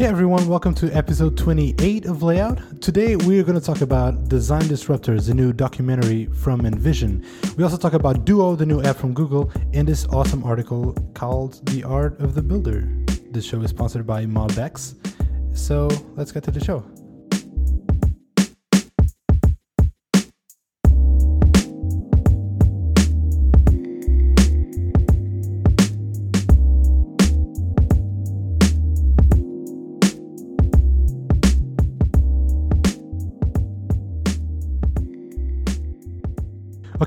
Hey everyone, welcome to episode 28 of Layout. Today we're going to talk about Design Disruptors, the new documentary from InVision. We also talk about Duo, the new app from Google, and this awesome article called The Art of the Builder. This show is sponsored by Mobex. So let's get to the show.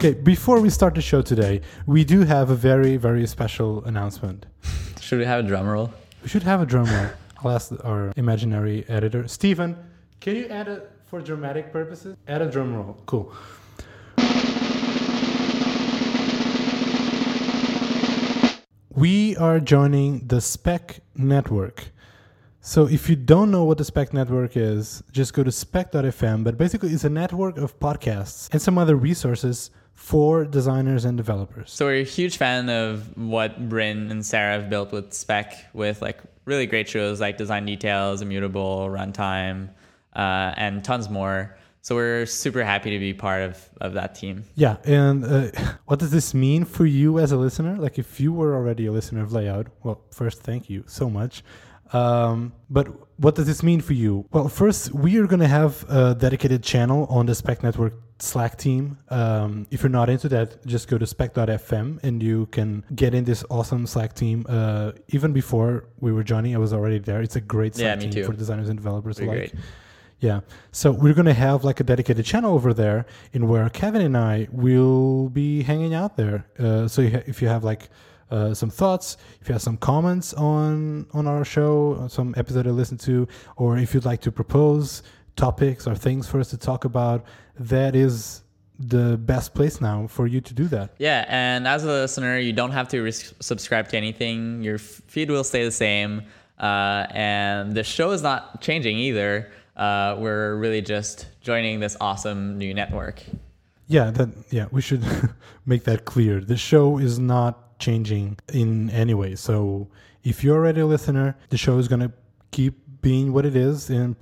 Okay, before we start the show today, we do have a very, very special announcement. Should we have a drum roll? We should have a drum roll. I'll ask our imaginary editor, Stephen. Can you add it for dramatic purposes? Add a drum roll. Cool. We are joining the Spec Network. So if you don't know what the Spec Network is, just go to spec.fm. But basically, it's a network of podcasts and some other resources for designers and developers. So we're a huge fan of what Bryn and Sarah have built with Spec, with like really great shows like Design Details, Immutable, Runtime, uh, and tons more. So we're super happy to be part of, of that team. Yeah, and uh, what does this mean for you as a listener? Like, if you were already a listener of Layout, well, first, thank you so much. Um, but what does this mean for you? Well, first, we are going to have a dedicated channel on the Spec Network Slack team. Um, if you're not into that, just go to spec.fm and you can get in this awesome Slack team. Uh, even before we were joining, I was already there. It's a great Slack Yeah, team too. for designers and developers Pretty alike. great. Yeah. So we're going to have like a dedicated channel over there in where Kevin and I will be hanging out there. Uh, so if you have like uh, some thoughts, if you have some comments on on our show, on some episode to listen to, or if you'd like to propose topics or things for us to talk about, that is the best place now for you to do that. Yeah, and as a listener, you don't have to res- subscribe to anything. Your f- feed will stay the same, uh, and the show is not changing either. Uh, we're really just joining this awesome new network. Yeah, that yeah, we should make that clear. The show is not changing in any way. So if you're already a listener, the show is gonna keep being what it is and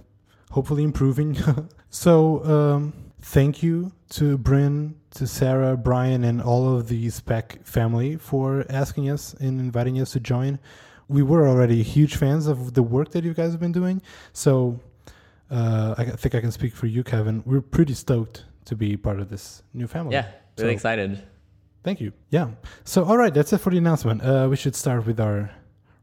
hopefully improving. so um, thank you to Bryn, to Sarah, Brian, and all of the Spec family for asking us and inviting us to join. We were already huge fans of the work that you guys have been doing. So uh, I think I can speak for you, Kevin. We're pretty stoked to be part of this new family. Yeah, really So, excited. Thank you. Yeah. So, all right, that's it for the announcement. Uh, we should start with our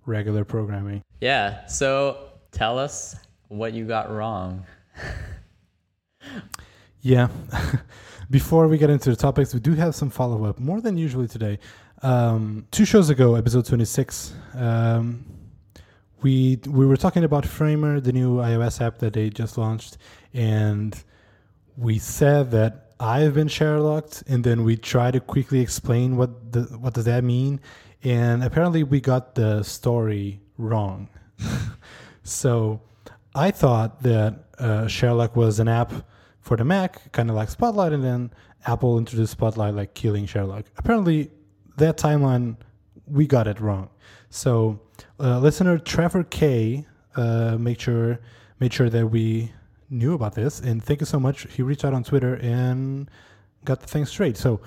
regular programming. Yeah, so tell us what you got wrong. Yeah. Before we get into the topics, we do have some follow up, more than usually today. Um, two shows ago, episode 26, um, we we were talking about Framer, the new iOS app that they just launched, and we said that I've been Sherlocked, and then we try to quickly explain what the, what does that mean, and apparently we got the story wrong. so I thought that uh, Sherlock was an app for the Mac, kind of like Spotlight, and then Apple introduced Spotlight like killing Sherlock. Apparently, that timeline we got it wrong. So, uh, listener Trevor K uh, made sure made sure that we knew about this, and thank you so much. He reached out on Twitter and got the thing straight. So,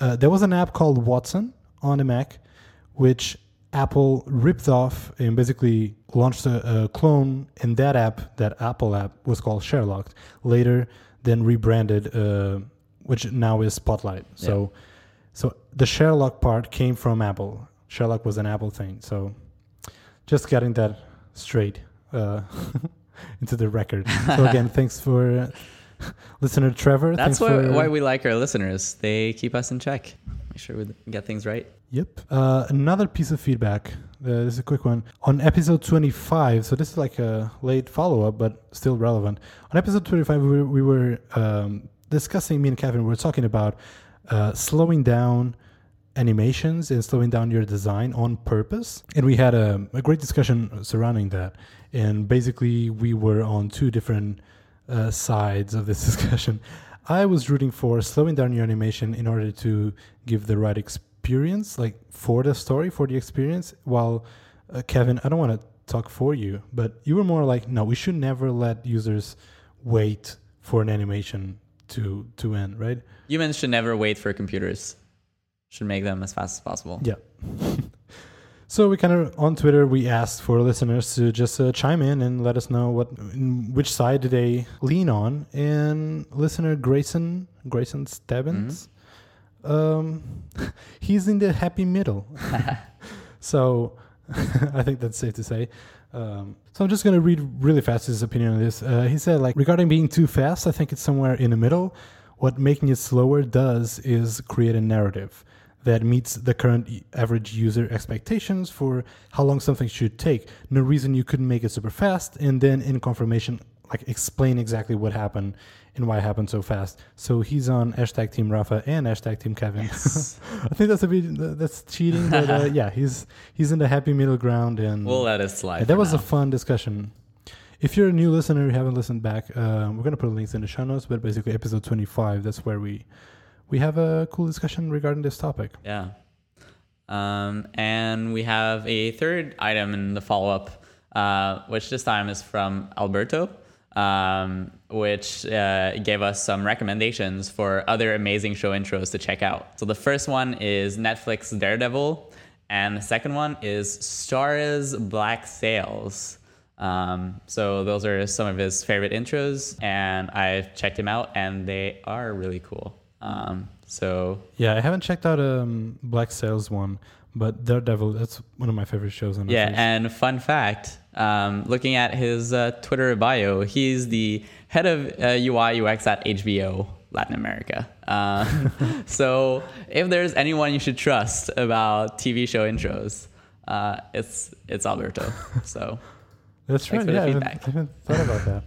uh, there was an app called Watson on the Mac, which Apple ripped off and basically launched a, a clone in that app. That Apple app was called Sherlock. Later, then rebranded, uh, which now is Spotlight. So, so the Sherlock part came from Apple. Sherlock was an Apple thing. So, just getting that straight uh, into the record. So again, thanks for uh, listener Trevor. That's thanks why, for, why we like our listeners. They keep us in check. Make sure we get things right. Yep. Uh, another piece of feedback. Uh, this is a quick one. On episode 25, so this is like a late follow up, but still relevant. On episode 25, we were, we were um, discussing, me and Kevin, we were talking about uh, slowing down animations and slowing down your design on purpose. And we had a, a great discussion surrounding that. And basically, we were on two different uh, sides of this discussion. I was rooting for slowing down your animation in order to give the right experience, like for the story, for the experience. While uh, Kevin, I don't want to talk for you, but you were more like, no, we should never let users wait for an animation to to end, right? Humans should never wait for computers. Should make them as fast as possible. Yeah. so we kind of on Twitter we asked for listeners to just uh, chime in and let us know what which side do they lean on. And listener Grayson Grayson Stebbins, um, he's in the happy middle. so I think that's safe to say. Um, so I'm just going to read really fast his opinion on this. Uh, he said, like, regarding being too fast, I think it's somewhere in the middle. What making it slower does is create a narrative that meets the current average user expectations for how long something should take. No reason you couldn't make it super fast, and then in confirmation, like explain exactly what happened and why it happened so fast. So he's on hashtag Team Rafa and hashtag Team Kevin. I think that's a bit that's cheating, but uh, yeah, he's he's in the happy middle ground, and We'll let it slide. that was now. a fun discussion. If you're a new listener, you haven't listened back, uh, we're gonna put links in the show notes. But basically, episode 25, that's where we we have a cool discussion regarding this topic. Yeah. Um, and we have a third item in the follow up, uh, which this time is from Alberto, um, which uh, gave us some recommendations for other amazing show intros to check out. So the first one is Netflix Daredevil, and the second one is Starz Black Sails. Um, so those are some of his favorite intros, and I've checked him out, and they are really cool. Um, so Yeah, I haven't checked out um Black Sails one, but Daredevil that's one of my favorite shows on Yeah, Netflix. and fun fact, um, looking at his uh, Twitter bio, he's the head of uh, UI UX at HBO Latin America. Uh, so if there's anyone you should trust about TV show intros, uh, it's it's Alberto. So that's right. for the Yeah, I haven't, feedback. I haven't thought about that.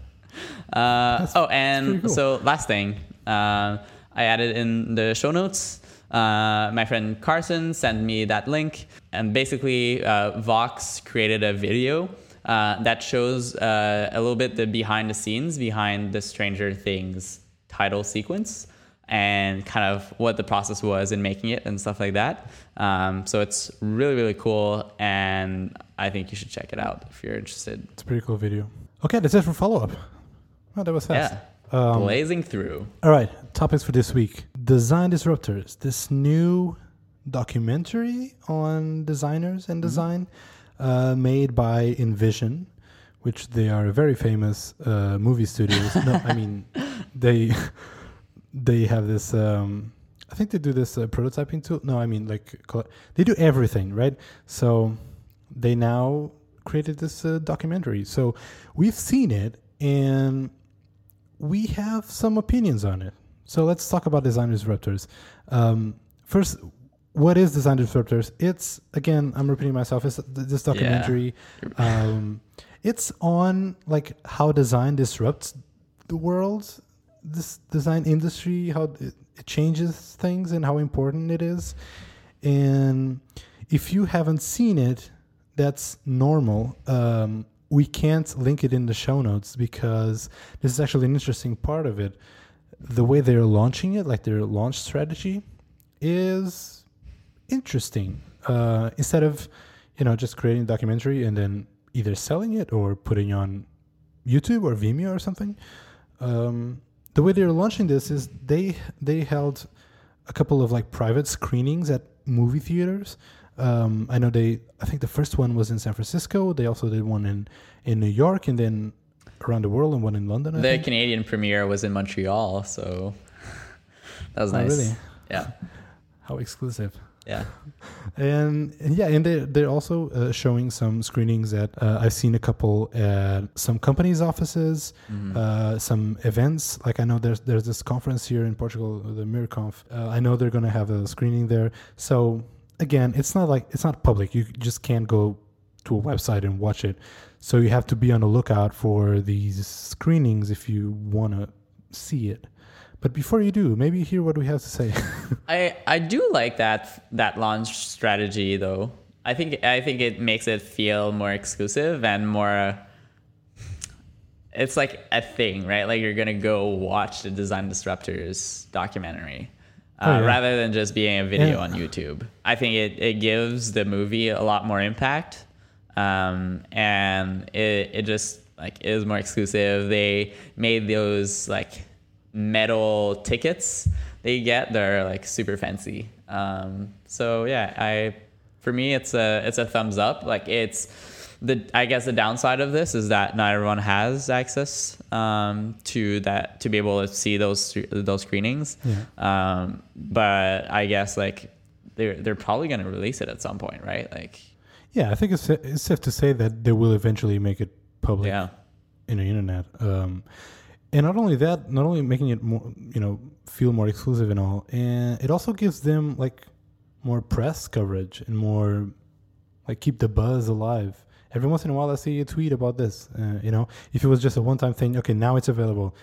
Uh, oh, and cool. so last thing, uh, I added in the show notes. Uh, my friend Carson sent me that link, and basically, uh, Vox created a video uh, that shows uh, a little bit the behind the scenes behind the Stranger Things title sequence and kind of what the process was in making it and stuff like that. Um, so it's really, really cool, and I think you should check it out if you're interested. It's a pretty cool video. Okay, that's it for follow up. Oh, that was fast. Yeah. Um, Blazing through. All right, topics for this week. Design Disruptors, this new documentary on designers and design uh, made by InVision, which they are a very famous uh, movie studios. no, I mean, they they have this. Um, I think they do this uh, prototyping tool. No, I mean like they do everything, right? So they now created this uh, documentary. So we've seen it and we have some opinions on it. So let's talk about Design Disruptors. Um, first, what is Design Disruptors? It's again, I'm repeating myself. It's this documentary. Um, it's on like how design disrupts the world, this design industry, how it, it changes things, and how important it is. And if you haven't seen it, that's normal. Um, we can't link it in the show notes because this is actually an interesting part of it. The way they're launching it, like their launch strategy, is interesting. Uh, instead of, you know, just creating a documentary and then either selling it or putting on YouTube or Vimeo or something, um, the way they're launching this is they they held a couple of like private screenings at movie theaters. Um, I know they. I think the first one was in San Francisco. They also did one in in New York, and then around the world, and one in London. I The think. Canadian premiere was in Montreal, so that was nice. Oh, nice. really? Yeah, How exclusive! yeah. And, and yeah, and they're, they're also uh, showing some screenings at, uh, I've seen a couple at some companies' offices, uh, some events. Like I know there's there's this conference here in Portugal, the Mirror Conf. Uh, I know they're going to have a screening there. So again, it's not like, it's not public. You just can't go to a website and watch it. So you have to be on the lookout for these screenings if you want to see it. But before you do, maybe hear what we have to say. I I do like that that launch strategy though. I think I think it makes it feel more exclusive and more. It's like a thing, right? Like you're gonna go watch the Design Disruptors documentary. Uh, Oh, yeah. Rather than just being a video Yeah. on YouTube, I think it, it gives the movie a lot more impact um, and it it just like is more exclusive. They made those like metal tickets they get that are like super fancy. Um, so yeah, I for me it's a it's a thumbs up. Like it's the I guess the downside of this is that not everyone has access um, to that to be able to see those those screenings. Yeah. Um, but I guess like they're they're probably going to release it at some point, right? Like Yeah, I think it's, it's safe to say that they will eventually make it public yeah, in the internet. Um, and not only that, not only making it more, you know, feel more exclusive and all, and it also gives them like more press coverage and more like keep the buzz alive. Every once in a while, I see a tweet about this. Uh, you know, if it was just a one-time thing, okay, now it's available.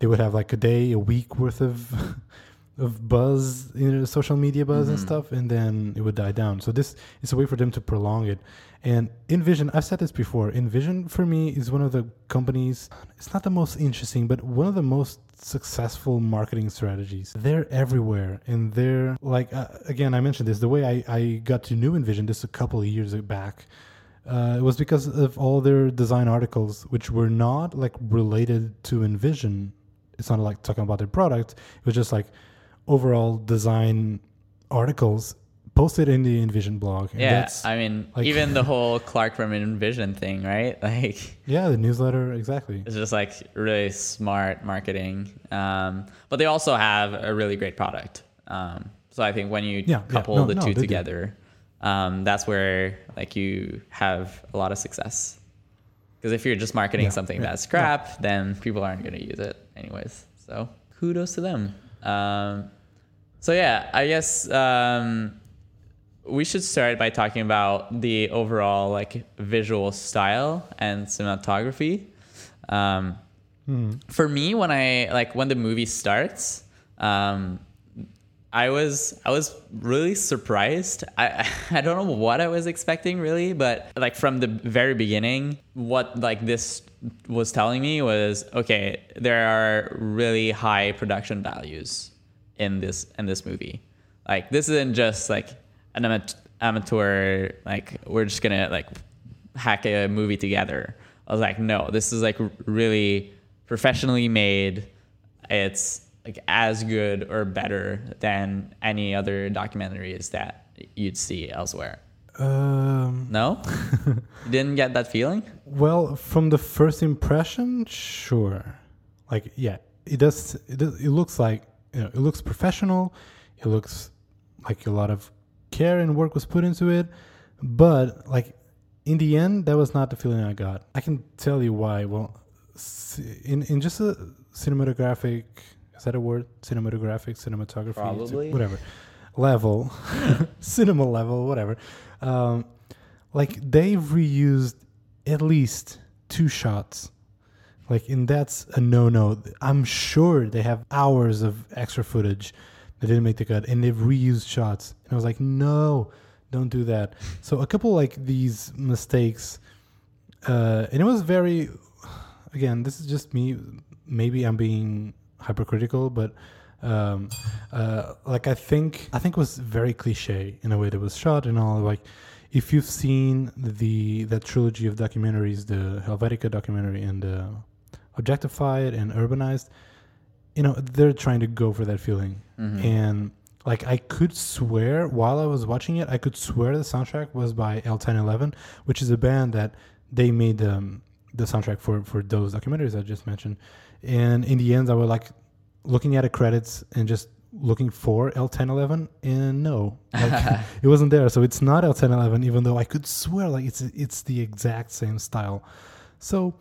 They would have like a day, a week worth of of buzz, you know, social media buzz and Mhm. stuff, and then it would die down. So this is a way for them to prolong it. And InVision, I've said this before. InVision for me is one of the companies. It's not the most interesting, but one of the most successful marketing strategies. They're everywhere, and they're like uh, again. I mentioned this. The way I I got to know InVision this a couple of years back. Uh, it was because of all their design articles, which were not like related to InVision. It's not like talking about their product. It was just like overall design articles posted in the InVision blog. And yeah. I mean, like- even the whole Clark from InVision thing, right? Like yeah, the newsletter exactly. it's just like really smart marketing. Um, but they also have a really great product. Um, so I think when you Yeah, yeah. couple No, the no, two together, do. Um, that's where like you have a lot of success. Because if you're just marketing Yeah, something yeah, that's crap, then people aren't going to use it anyways. So kudos to them. Um, so yeah, I guess um, we should start by talking about the overall like visual style and cinematography. Um, For me, when I like when the movie starts, um, I was I was really surprised. I I don't know what I was expecting really, but like from the very beginning, what like this was telling me was okay, there are really high production values in this in this movie. Like this isn't just like an amat- amateur like we're just gonna like hack a movie together. I was like, no, this is like really professionally made. It's like as good or better than any other documentaries that you'd see elsewhere. Um, No, you didn't get that feeling. well, from the first impression, sure. Like, yeah, it does. It, does, it looks like you know, it looks professional. It looks like a lot of care and work was put into it. But like in the end, that was not the feeling I got. I can tell you why. Well, in in just a cinematographic is that a word? Cinematographic, cinematography, Probably. whatever level, cinema level, whatever. Um, like they've reused at least two shots. Like, and that's a no-no. I'm sure they have hours of extra footage that didn't make the cut, and they've reused shots. And I was like, no, don't do that. So a couple like these mistakes, uh, and it was very. Again, this is just me. Maybe I'm being hypercritical, but um, uh, like I think I think it was very cliche in a way that was shot and all. Like if you've seen the that trilogy of documentaries, the Helvetica documentary and uh, Objectified and Urbanized, you know they're trying to go for that feeling, and like I could swear while I was watching it, I could swear the soundtrack was by El Ten Eleven, which is a band that they made um, the soundtrack for for those documentaries I just mentioned. And in the end, I was like looking at the credits and just looking for El Ten Eleven, and no, like, it wasn't there. So it's not El Ten Eleven, even though I could swear like it's it's the exact same style. So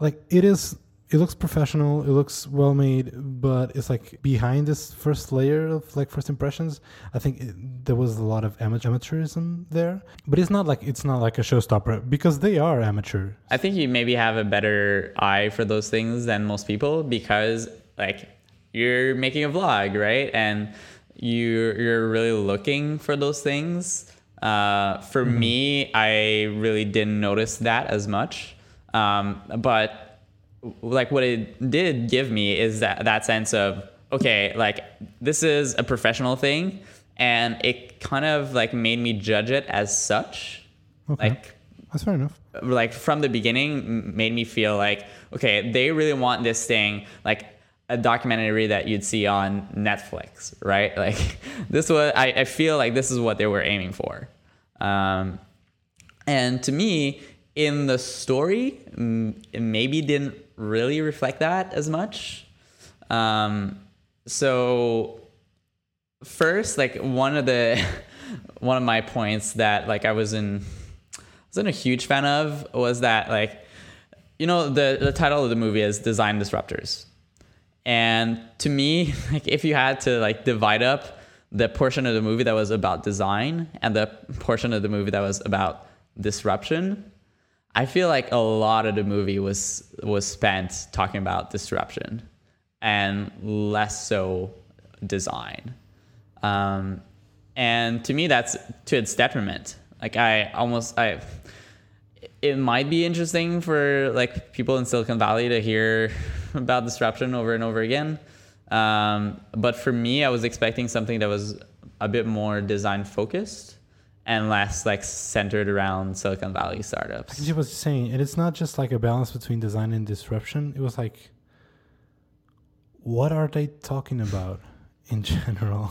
like it is it looks professional it looks well made but it's like behind this first layer of like first impressions i think it, there was a lot of amateurism there but it's not like it's not like a showstopper because they are amateur I think you maybe have a better eye for those things than most people because like you're making a vlog, right? And you you're really looking for those things. Uh, for me, I really didn't notice that as much. Um, but like what it did give me is that that sense of okay, like this is a professional thing, and it kind of like made me judge it as such. Okay. Like That's fair enough. like from the beginning made me feel like okay they really want this thing like a documentary that you'd see on netflix right like this was i, I feel like this is what they were aiming for um, and to me in the story it maybe didn't really reflect that as much. Um, so first like one of the one of my points that like i was in wasn't a huge fan of was that like you know the the title of the movie is design disruptors. And to me like if you had to like divide up the portion of the movie that was about design and the portion of the movie that was about disruption i feel like a lot of the movie was was spent talking about disruption and less so design. Um, and to me that's to its detriment. Like i almost i it might be interesting for like people in silicon valley to hear about disruption over and over again. Um, but for me i was expecting something that was a bit more design focused and less like centered around silicon valley startups She was saying, and it's not just like a balance between design and disruption. It was like, what are they talking about in general?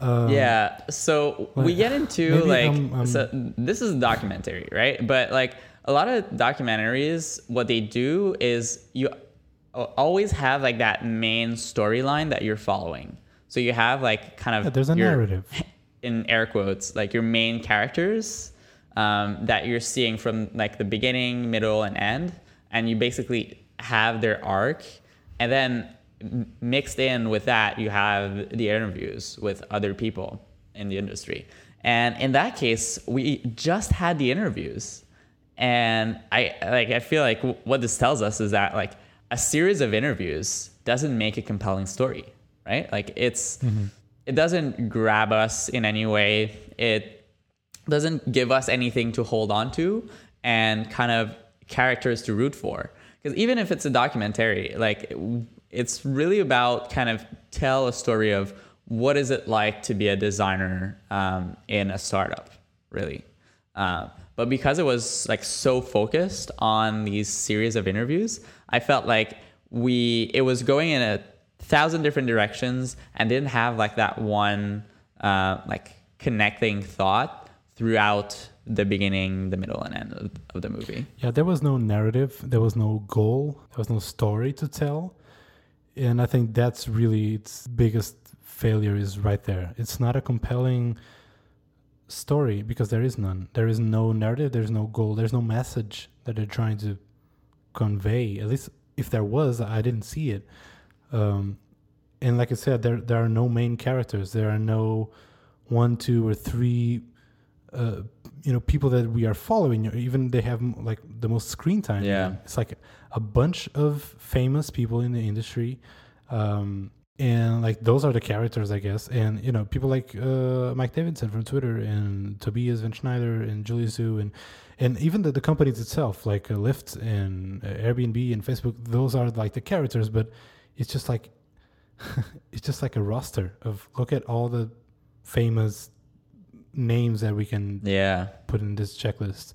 Um, yeah so we get into like I'm- I'm- so this is a documentary right but like a lot of documentaries what they do is you always have like that main storyline that you're following so you have like kind of Yeah, there's a your- narrative. in air quotes like your main characters um, that you're seeing from like the beginning middle and end and you basically have their arc and then mixed in with that you have the interviews with other people in the industry. And in that case we just had the interviews and i like i feel like what this tells us is that like a series of interviews doesn't make a compelling story right? Like it's it doesn't grab us in any way. It doesn't give us anything to hold on to and kind of characters to root for. Because even if it's a documentary like it's really about kind of tell a story of what is it like to be a designer um, in a startup really. Uh, but because it was like so focused on these series of interviews i felt like we it was going in a thousand different directions and didn't have like that one uh, like connecting thought throughout the beginning the middle and end of, of the movie Yeah, there was no narrative, there was no goal, there was no story to tell. And I think that's really its biggest failure is right there. It's not a compelling story because there is none. There is no narrative, there's no goal, there's no message that they're trying to convey. At least if there was, I didn't see it. Um, and like I said, there there are no main characters. There are no one, two, or three uh, you know people that we are following. Even they have like the most screen time. Yeah. it's like a bunch of famous people in the industry. Um and like those are the characters i guess. And you know people like uh mike davidson from twitter and tobias van schneider and julie Zhuo and and even the, the companies itself like uh, lyft and uh, airbnb and facebook those are like the characters. But it's just like it's just like a roster of look at all the famous names that we can yeah put in this checklist.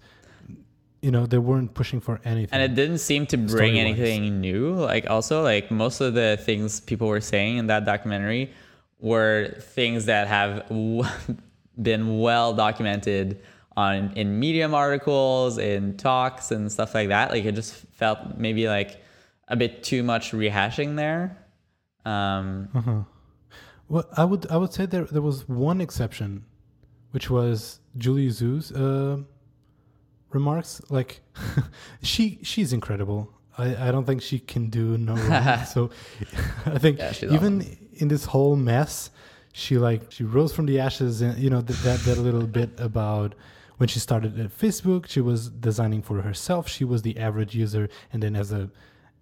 You know, they weren't pushing for anything. and it didn't seem to bring anything new like also like most of the things people were saying in that documentary were things that have w- been well documented on in medium articles in talks and stuff like that like it just felt maybe like a bit too much rehashing there um uh-huh. Well, I would I would say there there was one exception, which was Julie Zhuo's uh, remarks. Like, she she's incredible. I, I don't think she can do no wrong. so, I think Yeah, even in this whole mess, she like she rose from the ashes, and you know that that, that little bit about when she started at Facebook, she was designing for herself. She was the average user, and then as a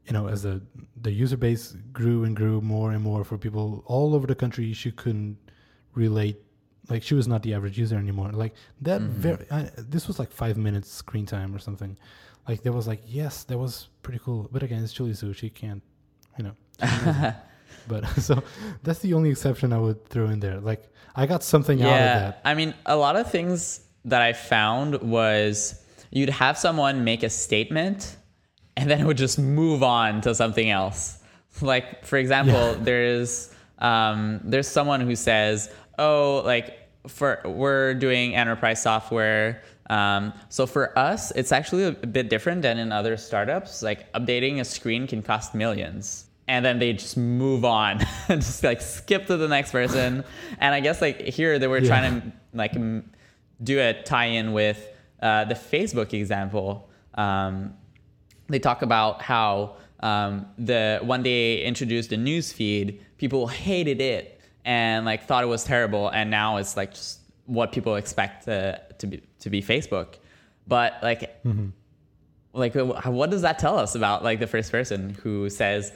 you know as a the user base grew and grew more and more for people all over the country, she couldn't relate. Like she was not the average user anymore. Like that mm-hmm. very. I, this was like five minutes screen time or something. Like there was like yes, that was pretty cool. But again, it's Julie Zhuo. She can't, you know. but so that's the only exception I would throw in there. Like I got something out of yeah that. i mean a lot of things that i found was you'd have someone make a statement and then it would just move on to something else. Like for example, Yeah. there's um, there's someone who says, "Oh, like for we're doing enterprise software. Um, so for us, it's actually a bit different than in other startups. Like updating a screen can cost millions And then they just move on and just like skip to the next person. And I guess like here they were Yeah. trying to like m- do a tie-in with uh, the Facebook example. Um, they talk about how um, the when they introduced the news feed, people hated it and like thought it was terrible, and now it's like just what people expect to, to be to be Facebook. But like, like what does that tell us about like the first person who says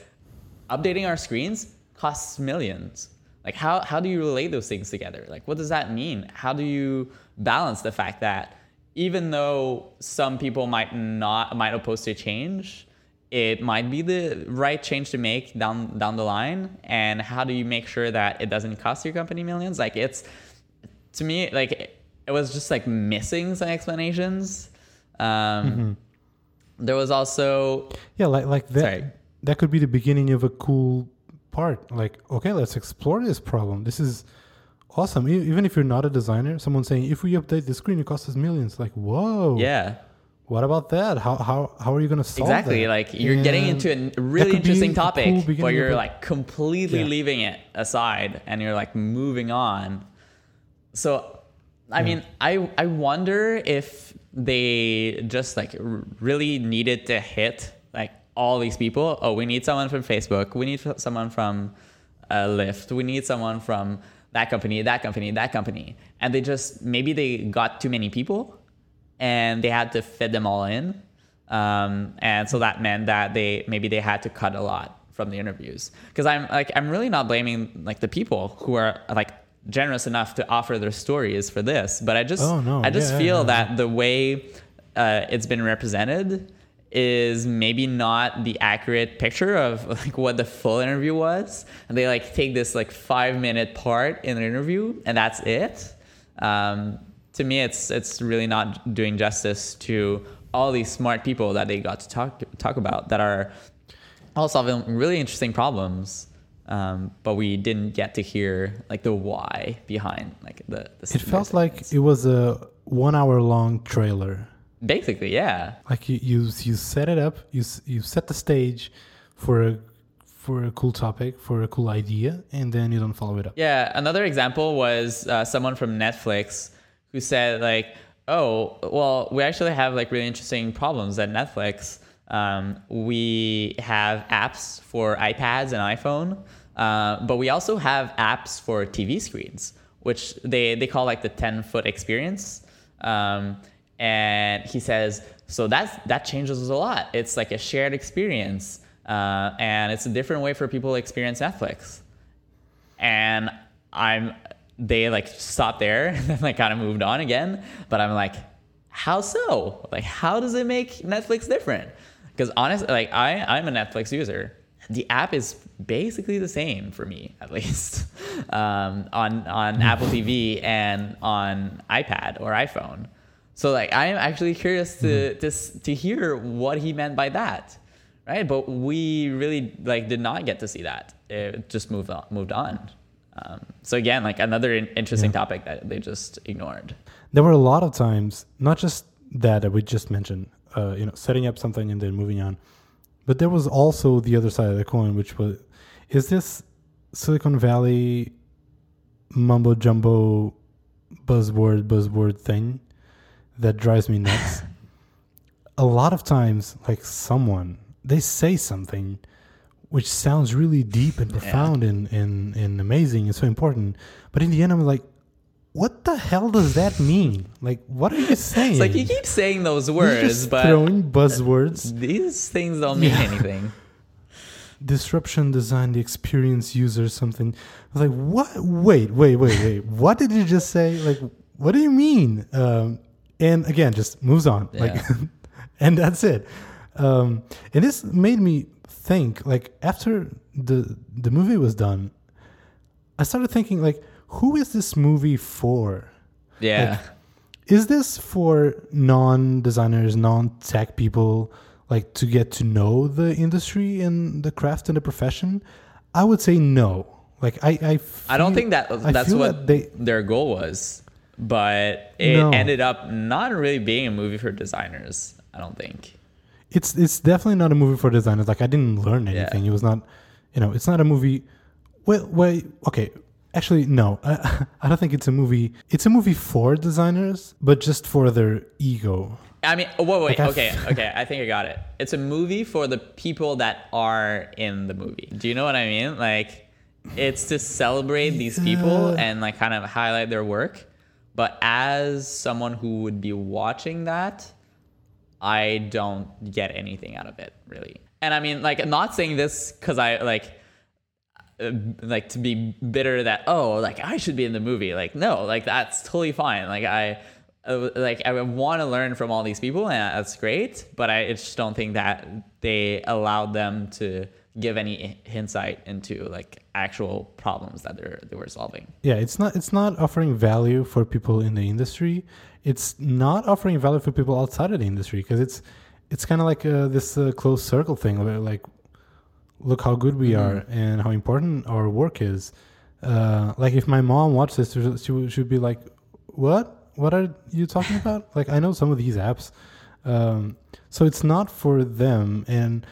updating our screens costs millions? Like how how do you relate those things together? Like what does that mean? How do you balance the fact that even though some people might not might oppose to change, it might be the right change to make down down the line. And how do you make sure that it doesn't cost your company millions? Like it's to me like it was just like missing some explanations. Um, There was also Yeah, like like that. Sorry. That could be the beginning of a cool part. Like, okay, let's explore this problem. This is awesome. E- Even if you're not a designer, someone saying, if we update the screen, it costs us millions. Like, whoa. yeah. What about that? How how how are you gonna solve Exactly. that? Like you're getting into a really interesting a cool topic, but you're like completely Yeah. leaving it aside and you're like moving on. So, I mean, I I wonder if they just like really needed to hit like all these people. Oh, we need someone from Facebook. We need someone from uh, Lyft. We need someone from that company, that company, that company. And they just maybe they got too many people and they had to fit them all in. Um, and so that meant that they maybe they had to cut a lot from the interviews. Because I'm like I'm really not blaming like the people who are like generous enough to offer their stories for this, but I just Oh, no. I just Yeah, feel yeah, that the way uh, it's been represented is maybe not the accurate picture of like what the full interview was. And they like take this like five minute part in the interview and that's it. Um, to me it's it's really not doing justice to all these smart people that they got to talk talk about that are all solving really interesting problems. Um, but we didn't get to hear like the why behind like the, the It felt like it was a one hour long trailer. Basically yeah Like you, you you set it up, you you set the stage for a for a cool topic, for a cool idea, and then you don't follow it up. Yeah, another example was uh, someone from Netflix who said like, "Oh, well, we actually have like really interesting problems at Netflix. Um, we have apps for iPads and iPhone, uh, but we also have apps for TV screens, which they they call like the ten foot experience." Um, and he says, "So that's that changes a lot. It's like a shared experience." Uh, and it's a different way for people to experience Netflix and I'm they like stopped there and then like kind of moved on again. But I'm like, how so? Like, how does it make Netflix different? Because honestly, like I I'm a Netflix user. The app is basically the same for me, at least, um, on on Apple TV and on iPad or iPhone. So like I'm actually curious to to s- to hear what he meant by that, right? But we really like did not get to see that. It just moved on. Moved on. Um, so again, like another in- interesting topic that they just ignored. There were a lot of times, not just that that we just mentioned, uh, you know, setting up something and then moving on, but there was also the other side of the coin, which was, is this Silicon Valley mumbo jumbo buzzword buzzword thing that drives me nuts? a lot of times, like someone they say something which sounds really deep and profound and, and, and amazing and so important, but in the end, I'm like, what the hell does that mean? Like, what are you saying? It's like you keep saying those words, but throwing buzzwords. these things don't mean Yeah. anything. Disruption design, the experience user, something. I was like, what? Wait, wait, wait, wait. what did you just say? Like, what do you mean? Um, and again, just moves on. Like, and that's it. Um, and this made me think. Like after the the movie was done, I started thinking like, who is this movie for? Yeah. is this for non-designers, non-tech people, like to get to know the industry and the craft and the profession? I would say no. Like I, I, I don't think that that's what that they. their goal was, but it No. ended up not really being a movie for designers. I don't think. It's it's definitely not a movie for designers. Like I didn't learn Yeah. anything. It was not, you know, it's not a movie. Well, wait, okay. Actually, no. I, I don't think it's a movie. It's a movie for designers, but just for their ego. I mean, oh, wait, wait, Like, okay, okay. I think I got it. It's a movie for the people that are in the movie. Do you know what I mean? Like, it's to celebrate these people Yeah. and like kind of highlight their work. But as someone who would be watching that, I don't get anything out of it really. And I mean, like, I'm not saying this because I like uh, like to be bitter that oh like I should be in the movie like no like that's totally fine like I uh, like I want to learn from all these people and that's great but I just don't think that they allowed them to give any insight into like actual problems that they're they were solving Yeah, it's not it's not offering value for people in the industry. It's not offering value for people outside of the industry because it's it's kind of like uh, this uh, closed circle thing. where, Like, look how good we are and how important our work is. Uh, like, if my mom watched this, she would- she would be like, "What? What are you talking about?" like, I know some of these apps, um, so it's not for them. And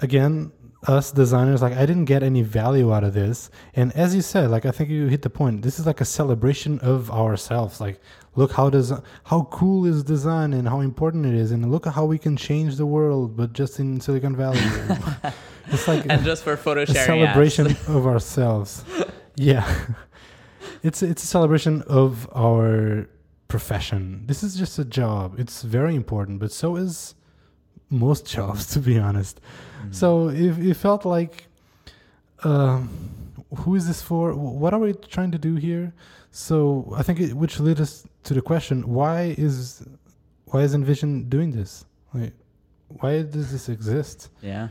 again, us designers, like, I didn't get any value out of this. And as you said, like, I think you hit the point. This is like a celebration of ourselves. Like, look how does how cool is design and how important it is, and look at how we can change the world, but just in Silicon Valley. it's like and just for photo a celebration of ourselves. Yeah, it's it's a celebration of our profession. This is just a job. It's very important, but so is most jobs, to be honest. So it, it felt like, um, who is this for? What are we trying to do here? So I think it, which led us to the question: Why is why is InVision doing this? Like, why does this exist? yeah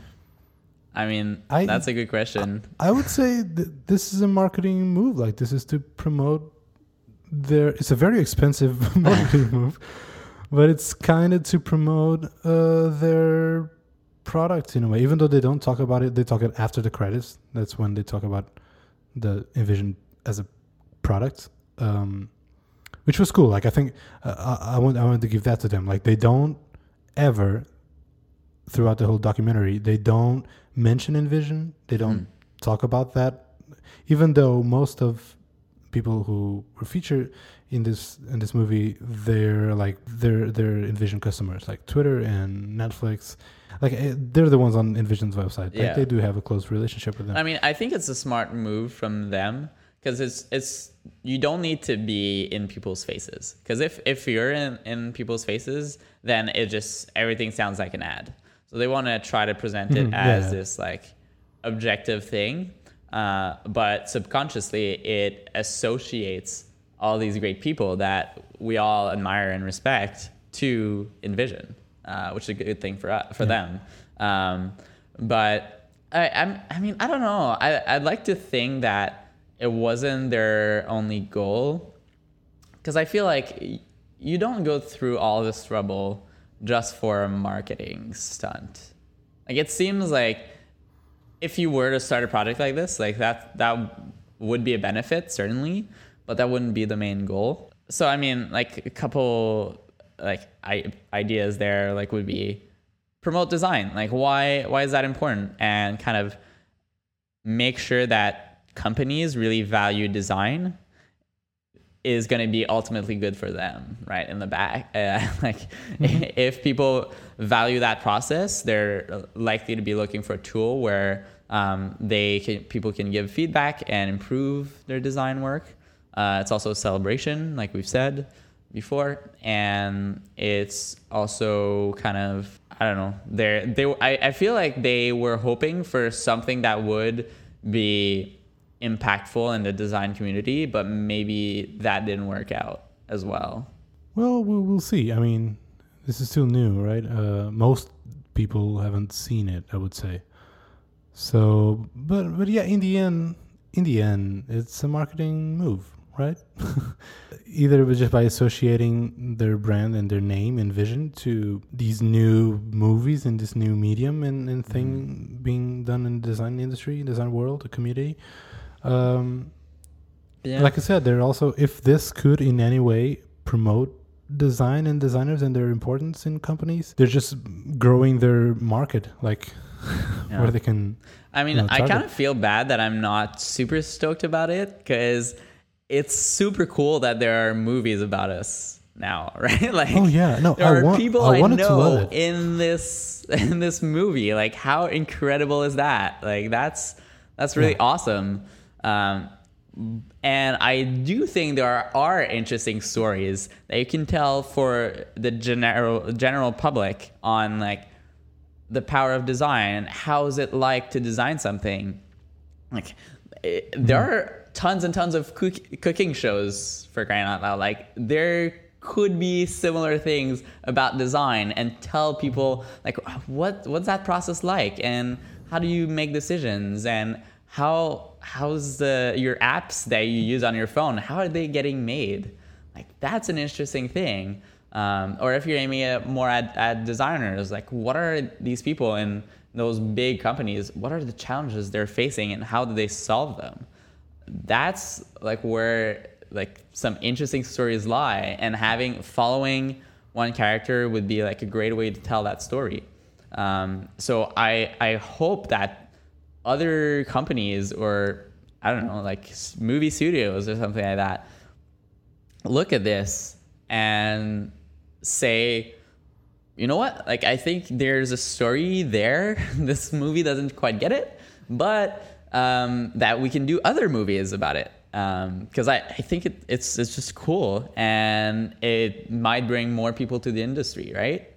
I mean I- that's a good question I would say th- this is a marketing move. Like this is to promote their. It's a very expensive marketing move, but it's kind of to promote uh, their product in a way. Even though they don't talk about it, they talk it after the credits. That's when they talk about the InVision as a product, um, which was cool. Like I think uh, I, I want I wanted to give that to them. Like they don't ever throughout the whole documentary they don't mention InVision. They don't talk about that, even though most of people who were featured in this in this movie they're like they're they're InVision customers like Twitter and Netflix like eh, they're the ones on InVision's website like Yeah. they do have a close relationship with them I mean, I think it's a smart move from them because it's it's you don't need to be in people's faces because if if you're in in people's faces, then it just everything sounds like an ad. So they want to try to present it Mhm, as yeah. this like objective thing, uh, but subconsciously it associates all these great people that we all admire and respect to InVision, uh, which is a good thing for us, for them. Um, but I, I'm, I mean, I don't know. I, I'd like to think that it wasn't their only goal, because I feel like you don't go through all this trouble just for a marketing stunt. Like it seems like if you were to start a project like this, like that that would be a benefit certainly, but that wouldn't be the main goal. So I mean, like a couple like I, ideas there like would be promote design. Like why why is that important? And kind of make sure that companies really value design is going to be ultimately good for them, right? In the back, uh, like if people value that process, they're likely to be looking for a tool where um, they can, people can give feedback and improve their design work. Uh, it's also a celebration, like we've said before, and it's also kind of I don't know. They're, they I, I feel like they were hoping for something that would be impactful in the design community, but maybe that didn't work out as well. Well, we'll, see. I mean, this is still new, right? Uh, most people haven't seen it, I would say. So, but but yeah, in the end, in the end, it's a marketing move, right? either it was just by associating their brand and their name and vision to these new movies and this new medium and, and thing Mm-hmm. being done in the design industry, design world, the community. Um, Yeah. Like I said, they're also if this could in any way promote design and designers and their importance in companies, they're just growing their market, like Yeah. where they can. I mean, you know, I kind of feel bad that I'm not super stoked about it because it's super cool that there are movies about us now, right? Like, Oh, yeah. No, there I are want- people I I, wanted to love know in this in this movie. Like, how incredible is that? Like, that's that's really Yeah. awesome. Um, and I do think there are, are interesting stories that you can tell for the general general public on like the power of design. How is it like to design something? Like it, there are tons and tons of cook, cooking shows for crying out loud. Like there could be similar things about design and tell people like what what's that process like? And how do you make decisions? And how how's the your apps that you use on your phone how are they getting made? Like that's an interesting thing. Um, or if you're aiming at more at, at designers like what are these people in those big companies what are the challenges they're facing and how do they solve them that's like where like some interesting stories lie and having following one character would be like a great way to tell that story. Um, so i i hope that other companies or i don't know like movie studios or something like that look at this and say you know what? Like i think there's a story there. This movie doesn't quite get it but um, that we can do other movies about it because I, I think it, it's it's just cool and it might bring more people to the industry right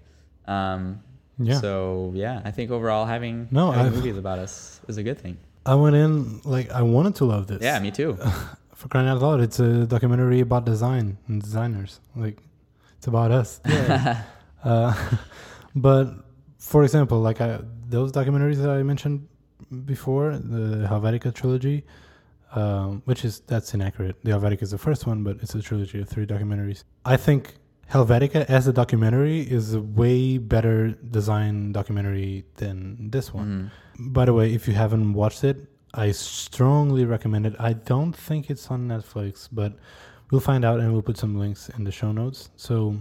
um, Yeah. so yeah i think overall having, No, having movies about us is a good thing I went in like I wanted to love this. yeah me too For crying out loud, it's a documentary about design and designers. Like it's about us. uh, but for example, like I, those documentaries that I mentioned before, the Helvetica trilogy, um, which is that's inaccurate. The Helvetica is the first one, but it's a trilogy of three documentaries. I think Helvetica as a documentary is a way better design documentary than this one. By the way, if you haven't watched it, I strongly recommend it. I don't think it's on Netflix, but we'll find out and we'll put some links in the show notes. So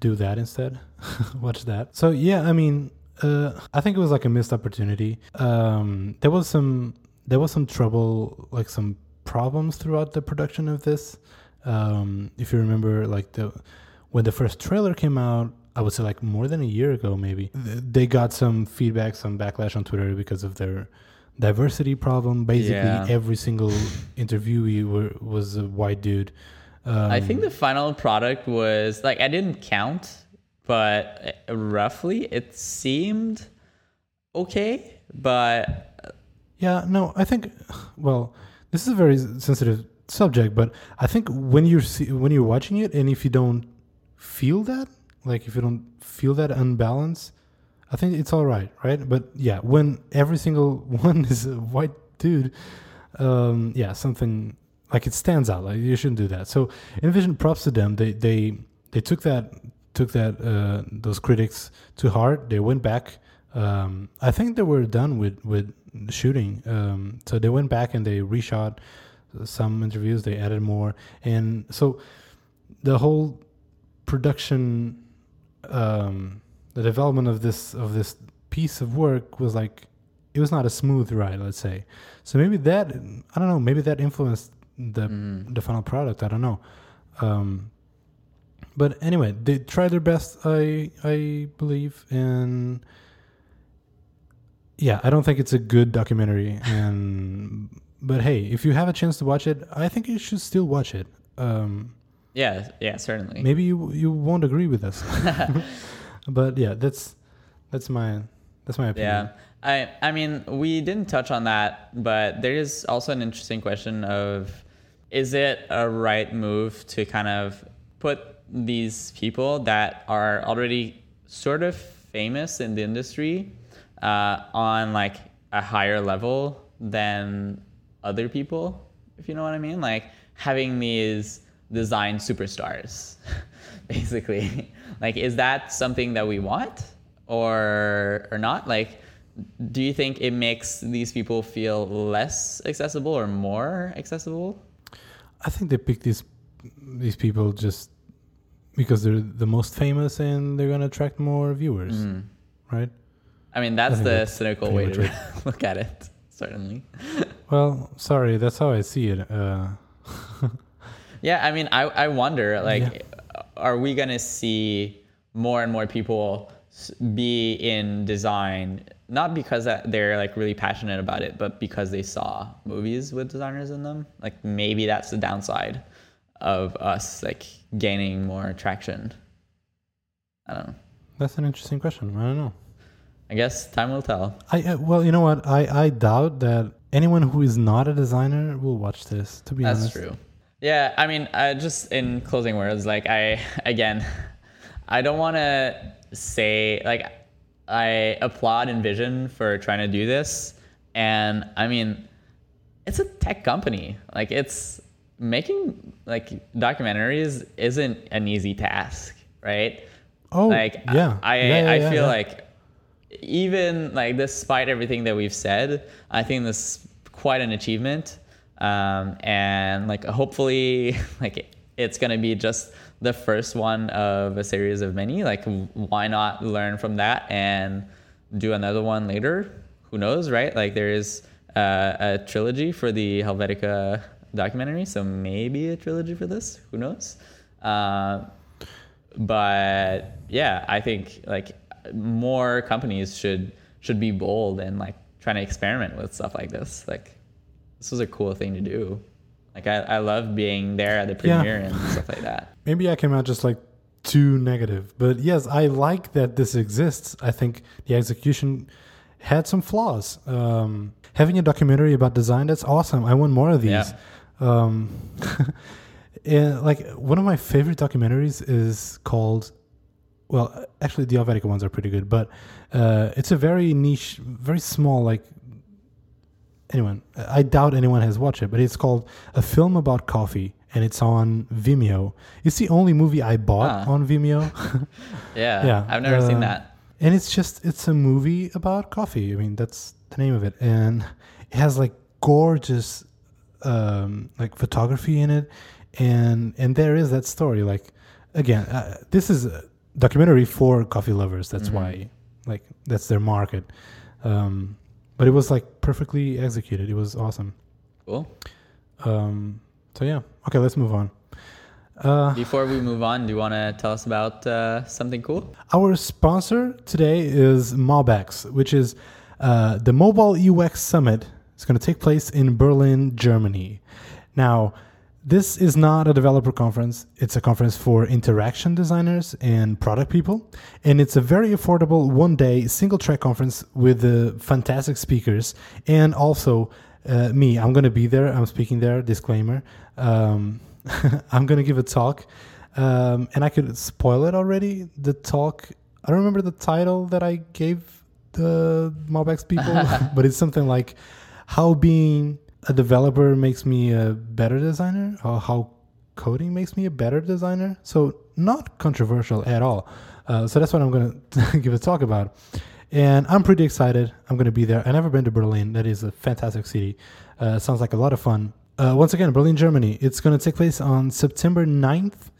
do that instead. Watch that. So yeah, I mean, uh, I think it was like a missed opportunity. Um, there was some there was some trouble, like some problems throughout the production of this. Um, if you remember, like the when the first trailer came out, I would say like more than a year ago, maybe they got some feedback, some backlash on Twitter because of their diversity problem. Basically, Yeah. every single interviewee were, was a white dude. Um, I think the final product was like I didn't count, but uh, roughly it seemed okay. But Yeah, no, I think well, this is a very sensitive subject, but I think when you're see, when you're watching it and if you don't feel that, like if you don't feel that unbalance, I think it's all right, right? But yeah, when every single one is a white dude, um, yeah, something like it stands out. Like you shouldn't do that. So InVision props to them. They they they took that took that uh, those critics to heart. They went back. Um, I think they were done with with the shooting. Um, so they went back and they reshot some interviews. They added more, and so the whole production, um, the development of this of this piece of work was like it was not a smooth ride. Let's say. So maybe that I don't know. Maybe that influenced the the final product. I don't know. Um, but anyway, they try their best. I I believe, and yeah, I don't think it's a good documentary. And but hey, if you have a chance to watch it, I think you should still watch it. Um, yeah, yeah, certainly. maybe you you won't agree with us, but yeah, that's that's my that's my opinion. Yeah. I I mean, we didn't touch on that, but there is also an interesting question of is it a right move to kind of put these people that are already sort of famous in the industry uh, on like a higher level than other people, if you know what I mean? Like having these design superstars, basically. like, is that something that we want or or not? Like, do you think it makes these people feel less accessible or more accessible? I think they pick these these people just because they're the most famous and they're gonna attract more viewers, Mm. right? I mean, that's think the that's cynical way to look at it, certainly. Well, sorry, that's how I see it. Uh, Yeah, I mean, I, I wonder, like, are we going to see more and more people be in design, not because that they're like really passionate about it, but because they saw movies with designers in them? Like, maybe that's the downside of us, like, gaining more traction. I don't know. that's an interesting question. I don't know. I guess time will tell. I uh, well, you know what? I I doubt that anyone who is not a designer will watch this. To be That's honest, That's true. Yeah, I mean, uh, just in closing words, like I again, I don't want to say like I applaud InVision for trying to do this, and I mean, it's a tech company. Like it's making like documentaries isn't an easy task, right? Oh, like yeah, I Yeah, yeah, I yeah, feel like even like despite everything that we've said, I think this is quite an achievement. Um, and like hopefully like it's gonna be just the first one of a series of many. Like why not learn from that and do another one later? Who knows, right? Like there is uh, a trilogy for the Helvetica documentary, so maybe a trilogy for this. Who knows? Uh, but yeah, I think like more companies should should be bold and like trying to experiment with stuff like this. Like this was a cool thing to do. Like I, I love being there at the Yeah. premiere and stuff like that. maybe I came out just like too negative, but yes, I like that this exists. I think the execution had some flaws. Um, having a documentary about design that's awesome. I want more of these. Yeah. Um, and like one of my favorite documentaries is called. Well, actually, the Helvetica ones are pretty good, but uh, it's a very niche, very small. Like anyone, I doubt anyone has watched it, but it's called a film about coffee, and it's on Vimeo. It's the only movie I bought Ah. on Vimeo, Yeah. Yeah, I've never seen uh, that. and it's just it's a movie about coffee. I mean, that's the name of it, and it has like gorgeous um, like photography in it, and and there is that story. Like again, uh, this is a documentary for coffee lovers. That's Mhm. why like that's their market. Um, but it was like perfectly executed. It was awesome. Cool. Um, so yeah, okay, let's move on. Uh, Before we move on, do you want to tell us about uh, something cool? Our sponsor today is MobX, which is uh, the Mobile UX Summit. It's going to take place in Berlin, Germany. Now, this is not a developer conference. It's a conference for interaction designers and product people. And it's a very affordable one day single track conference with uh, fantastic speakers. And also, uh, me, I'm going to be there. I'm speaking there, disclaimer. Um, I'm going to give a talk. Um, and I could spoil it already. The talk, I don't remember the title that I gave the MobX people, but it's something like how being a developer makes me a better designer, or how coding makes me a better designer. So, not controversial at all. Uh, so, that's what I'm going to give a talk about. And I'm pretty excited. I'm going to be there. I've never been to Berlin. That is a fantastic city. Uh, sounds like a lot of fun. Uh, once again, Berlin, Germany. It's going to take place on September 9th.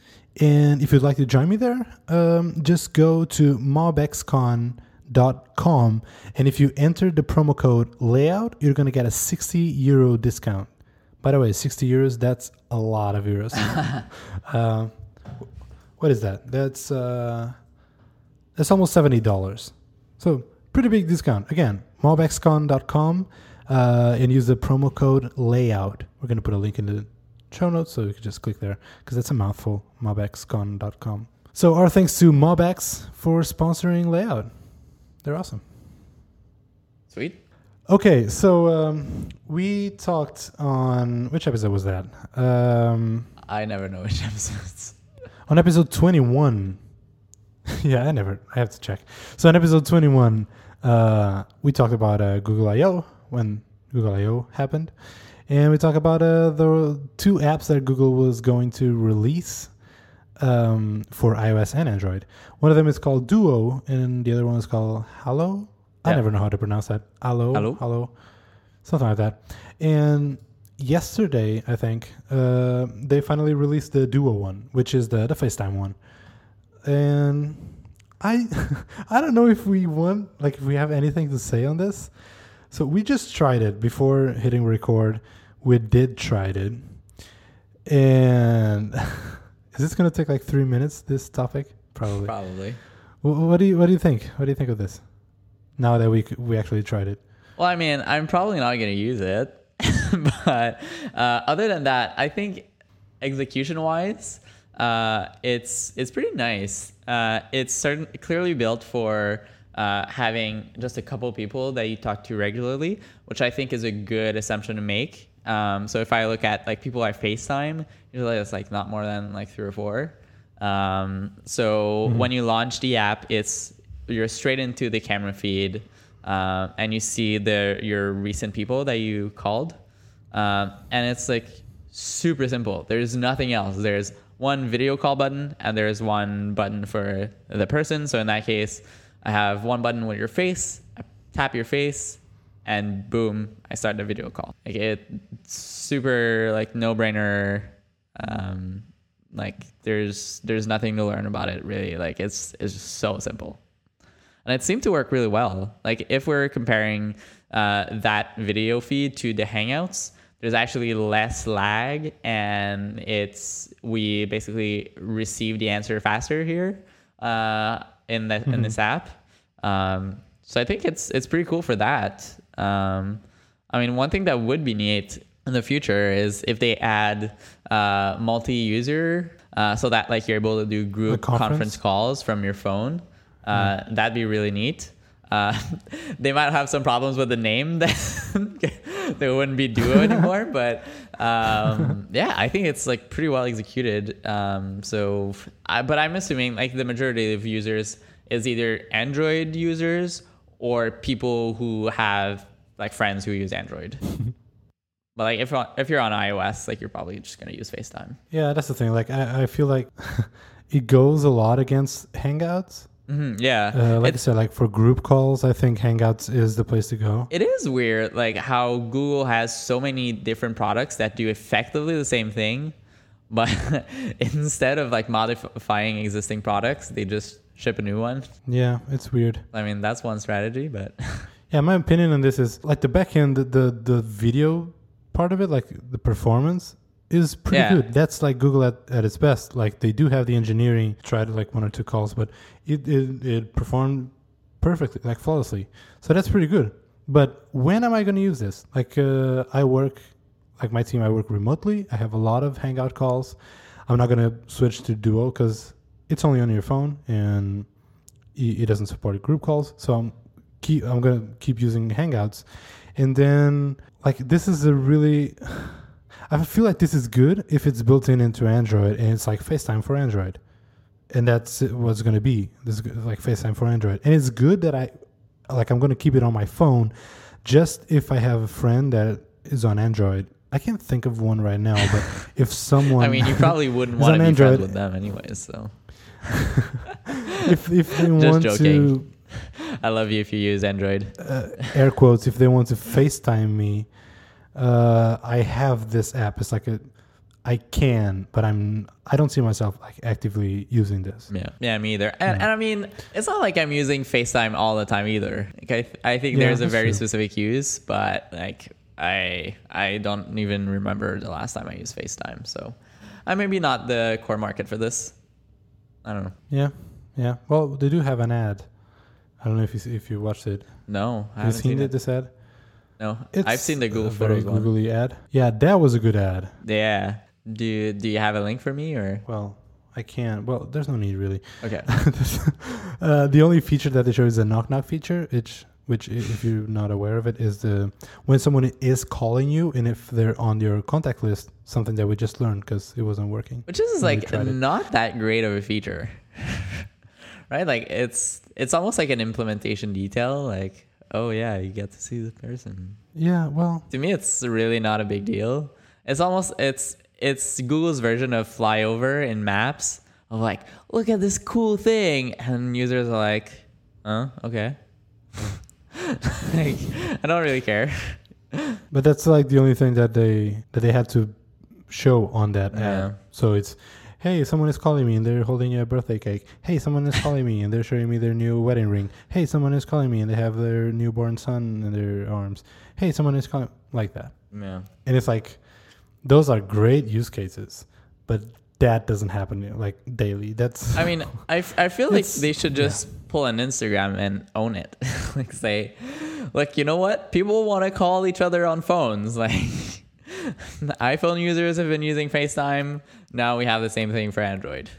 And if you'd like to join me there, um, just go to mobxcon.com. And if you enter the promo code layout, you're going to get a 60 euro discount. By the way, 60 euros, that's a lot of euros. uh, what is that? That's uh, that's almost $70. So, pretty big discount. Again, mobxcon.com uh, and use the promo code layout. We're going to put a link in the show notes so you can just click there because that's a mouthful mobxcon.com so our thanks to MobX for sponsoring layout they're awesome. Sweet. okay so um, we talked on which episode was that? Um, I never know which episodes. on episode 21 yeah i never i have to check. So on episode 21 uh, we talked about uh, google io when google io happened. And we talk about uh, the two apps that Google was going to release um, for iOS and Android. One of them is called Duo, and the other one is called Hallo. I Yeah. never know how to pronounce that. Hallo, Hallo? Hallo, something like that. And yesterday, I think uh, they finally released the Duo one, which is the the FaceTime one. And I I don't know if we want like if we have anything to say on this. So we just tried it before hitting record. We did tried it, and is this gonna take like three minutes? This topic, probably. Probably. Wh- What do you What do you think? What do you think of this? Now that we we actually tried it, Well, I mean, I'm probably not going to use it, but uh, other than that, I think execution wise, uh, it's it's pretty nice. Uh, it's certain clearly built for uh, having just a couple people that you talk to regularly, which I think is a good assumption to make. Um, so if I look at like people I FaceTime, usually it's like not more than like three or four. Um, so when you launch the app, it's you're straight into the camera feed, uh, and you see the your recent people that you called, um, and it's like super simple. There's nothing else. There's one video call button, and there's one button for the person. So in that case, I have one button with your face. I tap your face, and boom, I start the video call. Like it, super like no brainer. Um, like there's there's nothing to learn about it really. Like it's it's just so simple and it seemed to work really well. Like if we're comparing uh, that video feed to the Hangouts, there's actually less lag, and it's we basically receive the answer faster here uh, in the in this app. Um, so I think it's it's pretty cool for that. Um, I mean, one thing that would be neat in the future is if they add uh, multi-user, uh, so that like you're able to do group conference? conference calls from your phone. Uh, That'd be really neat. Uh, they might have some problems with the name that there wouldn't be Duo anymore, but um, yeah, I think it's like pretty well executed. Um, so, I, but I'm assuming like the majority of users is either Android users or people who have like friends who use Android. but like if if you're on iOS, like you're probably just gonna use FaceTime. yeah, that's the thing. Like I, I feel like it goes a lot against Hangouts. hmm yeah, Uh, like It's- I said, like for group calls, I think Hangouts is the place to go. It is weird, like how Google has so many different products that do effectively the same thing, but instead of like modifying existing products, they just ship a new one. Yeah, it's weird. I mean, that's one strategy, but Yeah, my opinion on this is like the backend, the the, the video part of it, like the performance is pretty Yeah. good. That's like Google at, at its best. Like they do have the engineering. Tried like one or two calls, but it it, it performed perfectly, like flawlessly. So that's pretty good. But when am I going to use this? Like uh, I work, like my team, I work remotely. I have a lot of Hangout calls. I'm not going to switch to Duo because it's only on your phone and it it doesn't support group calls. So I'm keep I'm gonna keep using Hangouts, and then like this is a really. I feel like this is good if it's built in into Android and it's like FaceTime for Android, and that's what's gonna be. This is like FaceTime for Android, and it's good that I like I'm gonna keep it on my phone, just if I have a friend that is on Android. I can't think of one right now, but if someone, I mean, you probably wouldn't want to be friends Android. with them anyways. So if if they Just want joking. to I love you if you use Android. uh, air quotes if they want to FaceTime me, uh, I have this app. It's like a, I can, but I'm I don't see myself like actively using this. Yeah, yeah, me either. And, and I mean, it's not like I'm using FaceTime all the time either. Like I, I think Yeah, there's a very true. specific use, but like I, I don't even remember the last time I used FaceTime. So, I'm maybe not the core market for this. I don't know. Yeah, yeah. Well, they do have an ad. I don't know if you if you watched it. No, I Have seen seen it? This ad. No, It's I've seen the Google a very Photos one. ad. Yeah, that was a good ad. Yeah. Do you, do you have a link for me or Well, I can't. Well, there's no need really. okay? uh, the only feature that they show is a knock knock feature, which which if you're not aware of it is the when someone is calling you and if they're on your contact list, something that we just learned because it wasn't working. Which is like tried it. not that great of a feature. right? Like it's it's almost like an implementation detail. Like oh yeah, you get to see the person. Yeah, well, To me, it's really not a big deal. It's almost it's it's Google's version of flyover in Maps of like, look at this cool thing, and users are like, huh, okay. like, I don't really care. but that's like the only thing that they that they had to show on that Yeah. app. So it's hey, someone is calling me and they're holding a birthday cake. Hey, someone is calling me and they're showing me their new wedding ring. Hey, someone is calling me and they have their newborn son in their arms. Hey, someone is calling like that. Yeah. And it's like those are great use cases, but that doesn't happen like daily. That's I mean, I, f- I feel like they should just pull an Instagram and own it. like say, like you know what? People want to call each other on phones. Like iPhone users have been using FaceTime. Now we have the same thing for Android.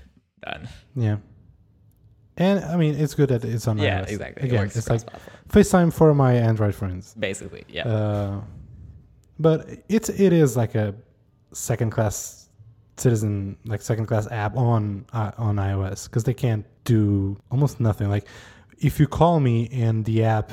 Done. yeah. And I mean, it's good that it's on Yeah, iOS. Yeah, exactly. It Again, works it's like. FaceTime for my Android friends. basically. Yeah. Uh, but it's it is like a second class citizen, like second class app on uh, on iOS because they can't do almost nothing. Like if you call me and the app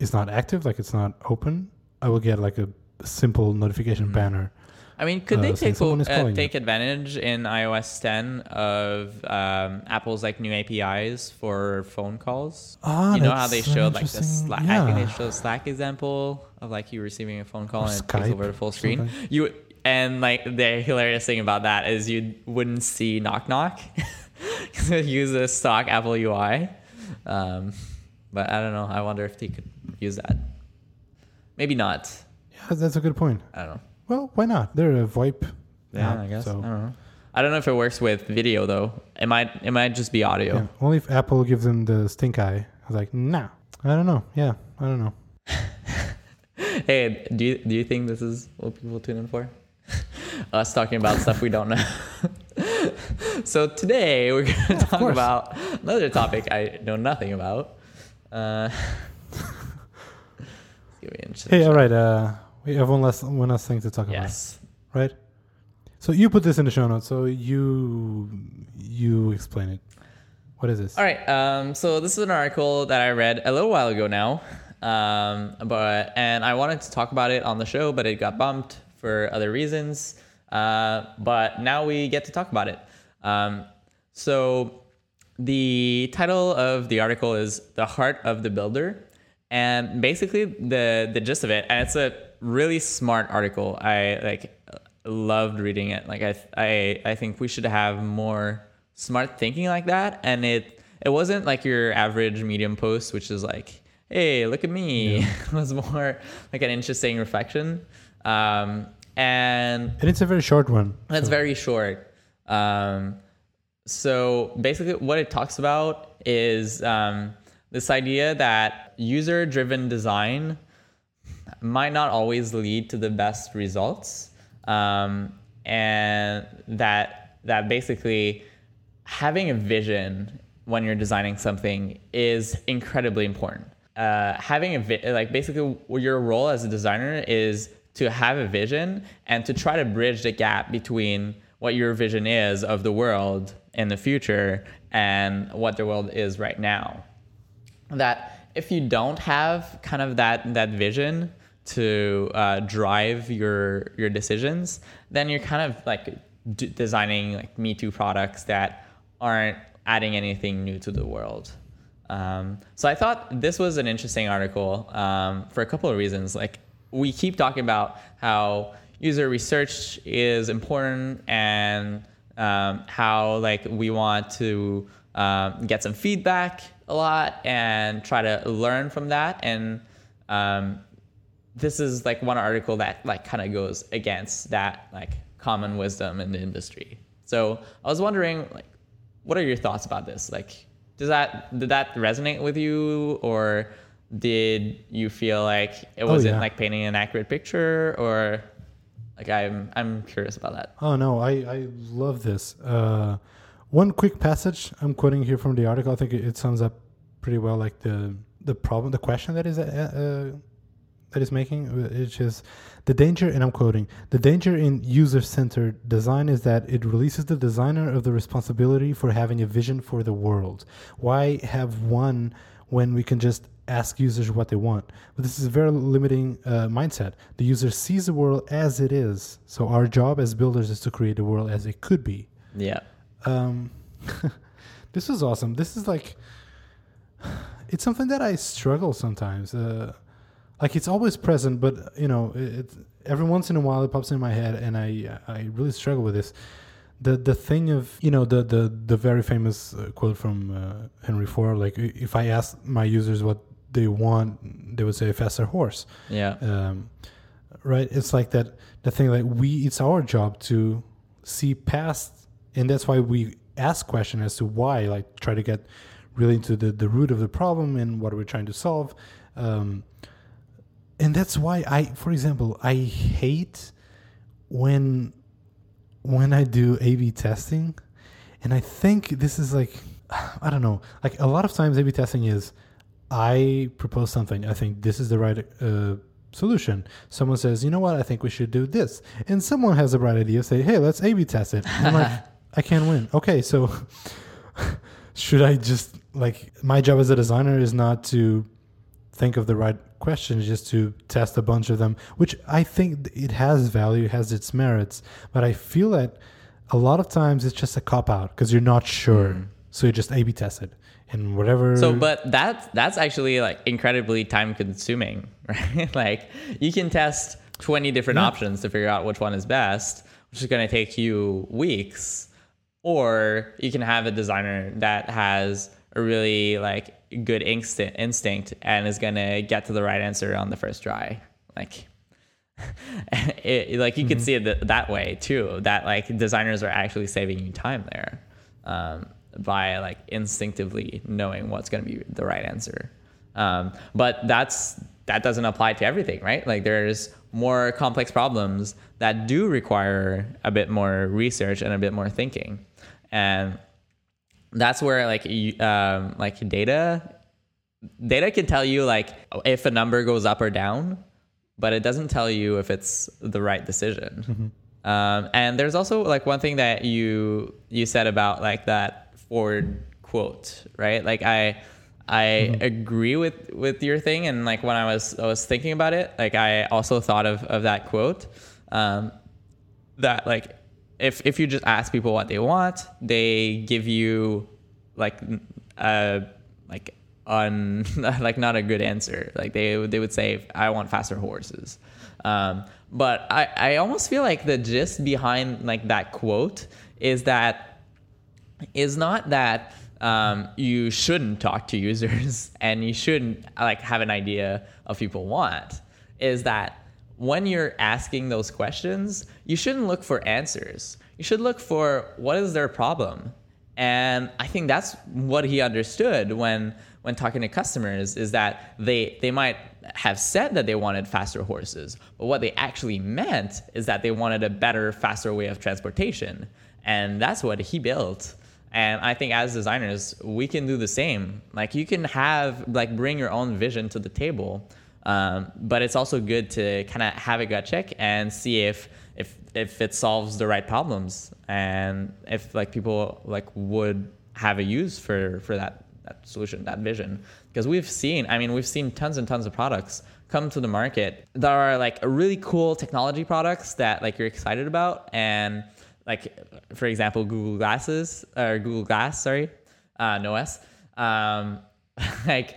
is not active, like it's not open, I will get like a simple notification Mm-hmm. banner. I mean, could uh, they take uh, take advantage in iOS 10 of um, Apple's like new APIs for phone calls? Ah, you know how they showed like the Slack. I think yeah. they showed a Slack example of like you receiving a phone call Or and it takes over the full screen. something. You and like the hilarious thing about that is you wouldn't see knock knock because it uses stock Apple UI. Um, but I don't know. I wonder if they could use that. Maybe not. Yeah, that's a good point. I don't know. Well, why not? They're a VoIP. Yeah, app, I guess. So I don't know. I don't know if it works with video though. It might. It might just be audio. yeah, only if Apple gives them the stink eye. I was like, nah. I don't know. Yeah, I don't know. Hey, do you do you think this is what people tune in for? Us talking about stuff we don't know. so today we're going to talk about another topic I know nothing about. Uh, gonna. Hey, all right. Uh, we have one last one last thing to talk about. Yes. right? So you put this in the show notes. So you you explain it. What is this? All right. Um, so this is an article that I read a little while ago now, um, but and I wanted to talk about it on the show, but it got bumped for other reasons. Uh, but now we get to talk about it. Um, so the title of the article is "The Heart of the Builder," and basically the the gist of it, and it's a really smart article. I like loved reading it. Like I I I think we should have more smart thinking like that. And it it wasn't like your average medium post, which is like, hey, look at me. it was more like an interesting reflection. Um, and And it's a very short one. that's so- very short. Um, so basically, what it talks about is um, this idea that user driven design might not always lead to the best results. Um, and that that basically having a vision when you're designing something is incredibly important. Uh, having a vi- like basically your role as a designer is to have a vision and to try to bridge the gap between what your vision is of the world in the future and what the world is right now that if you don't have kind of that that vision to uh, drive your your decisions, then you're kind of like d- designing like Me Too products that aren't adding anything new to the world. Um, so I thought this was an interesting article um, for a couple of reasons. Like we keep talking about how user research is important and um, how like we want to um, get some feedback a lot and try to learn from that and um, this is like one article that like kind of goes against that like common wisdom in the industry so i was wondering like what are your thoughts about this like does that did that resonate with you or did you feel like it wasn't yeah. like painting an accurate picture or like i'm i'm curious about that Oh no, I I love this. Uh, one quick passage I'm quoting here from the article. I think it, it sums up pretty well, like the the problem, the question that is uh, uh, that is making, which is the danger. And I'm quoting: the danger in user-centered design is that it releases the designer of the responsibility for having a vision for the world. Why have one? when we can just ask users what they want. But this is a very limiting uh, mindset. The user sees the world as it is. So our job as builders is to create the world as it could be. Yeah. Um, this is awesome. This is like, it's something that I struggle sometimes. Uh, like it's always present, but you know, it, every once in a while it pops in my head, and I I really struggle with this. The the thing of you know the the the very famous uh, quote from uh, Henry Ford, like if I ask my users what they want, they would say a faster horse. Yeah. Um, right. It's like that. The thing like we, it's our job to see past, and that's why we ask questions as to why. Like try to get really into the the root of the problem and what we're trying to solve. Um, and that's why I, for example, I hate when when I do A/B testing, and I think this is like I don't know, like a lot of times A/B testing is I propose something, I think this is the right uh, solution. Someone says, you know what, I think we should do this, and someone has a bright idea, say, hey, let's A/B test it. I'm like, I can't win. Okay, so should I just like my job as a designer is not to think of the right questions just to test a bunch of them which i think it has value has its merits but i feel that a lot of times it's just a cop out because you're not sure mm. so you just a b test it and whatever so but that's that's actually like incredibly time consuming right like you can test 20 different yeah. options to figure out which one is best which is going to take you weeks or you can have a designer that has a really like good instinct instinct and is gonna get to the right answer on the first try. Like it, like you mm-hmm. could see it that way too that like designers are actually saving you time there um, by like instinctively knowing what's going to be the right answer. Um, but that's that doesn't apply to everything right? Like there's more complex problems that do require a bit more research and a bit more thinking. And that's where like um, like data data can tell you like if a number goes up or down but it doesn't tell you if it's the right decision mm-hmm. um, and there's also like one thing that you you said about like that Ford quote right like i i mm-hmm. agree with with your thing and like when i was i was thinking about it like i also thought of of that quote um, that like if if you just ask people what they want, they give you like uh like on like not a good answer. Like they they would say I want faster horses. Um, but I I almost feel like the gist behind like that quote is that is not that um, you shouldn't talk to users and you shouldn't like have an idea of people want is that when you're asking those questions, you shouldn't look for answers. You should look for what is their problem. And I think that's what he understood when when talking to customers is that they they might have said that they wanted faster horses, but what they actually meant is that they wanted a better, faster way of transportation. And that's what he built. And I think as designers, we can do the same. Like you can have like bring your own vision to the table um, but it's also good to kind of have a gut check and see if if if it solves the right problems and if like people like would have a use for for that that solution that vision. Because we've seen i mean we've seen tons and tons of products come to the market that are like really cool technology products that like you're excited about. And like for example google glasses or google glass sorry uh, no s um, like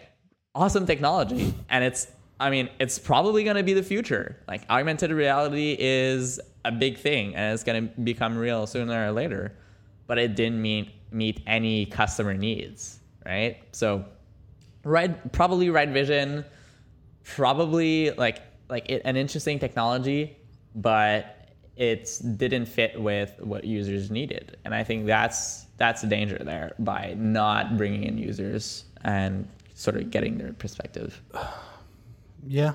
awesome technology. And it's I mean, it's probably going to be the future. Like augmented reality is a big thing and it's going to become real sooner or later. But it didn't meet meet any customer needs, right? So, right, probably right vision, probably like like it, an interesting technology, but it didn't fit with what users needed. And I think that's that's the danger there by not bringing in users and sort of getting their perspective. Yeah.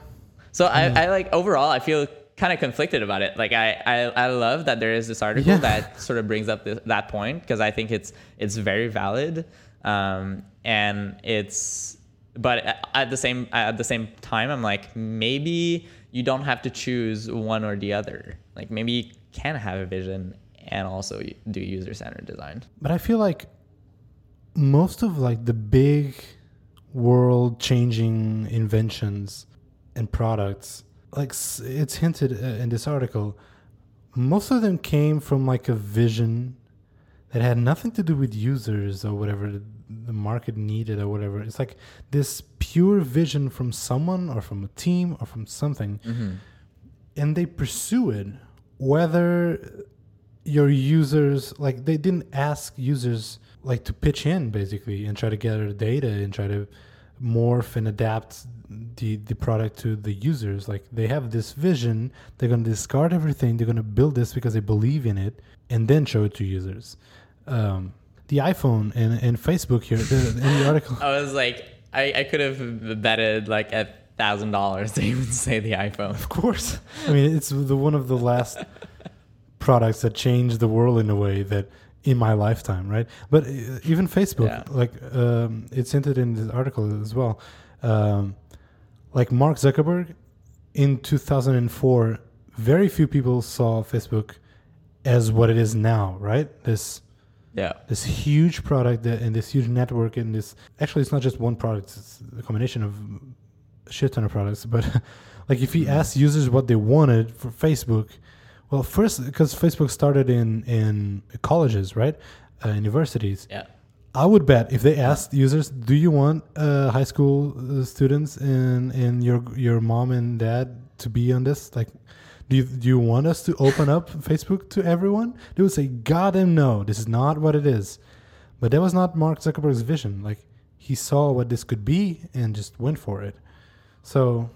So yeah. I, I like overall I feel kind of conflicted about it. Like I, I, I love that there is this article yeah. that sort of brings up this, that point because I think it's it's very valid, um, and it's but at the same at the same time I'm like maybe you don't have to choose one or the other. Like maybe you can have a vision and also do user centered design. But I feel like most of like the big world changing inventions and products like it's hinted uh, in this article most of them came from like a vision that had nothing to do with users or whatever the- the market needed or whatever. It's like this pure vision from someone or from a team or from something. And they pursue it whether your users like they didn't ask users like to pitch in basically and try to gather data and try to morph and adapt the the product to the users like they have this vision they're going to discard everything they're going to build this because they believe in it and then show it to users um, the iphone and, and facebook here in the article I was like, I, I could have betted like a thousand dollars to even say the iPhone. Of course. I mean, it's the one of the last products that changed the world in a way that in my lifetime, right? But uh, even Facebook, Yeah. like um, it's hinted in this article as well. Um, like Mark Zuckerberg in 2004, very few people saw Facebook as what it is now, right? This Yeah. this huge product that, and this huge network and this actually it's not just one product it's a combination of a shit ton of products but like if you ask users what they wanted for facebook well first because facebook started in in colleges right uh, universities Yeah. I would bet if they asked users do you want uh, high school uh, students and and your your mom and dad to be on this like do you, do you want us to open up Facebook to everyone? They would say, God damn no, this is not what it is. But that was not Mark Zuckerberg's vision. Like he saw what this could be and just went for it. So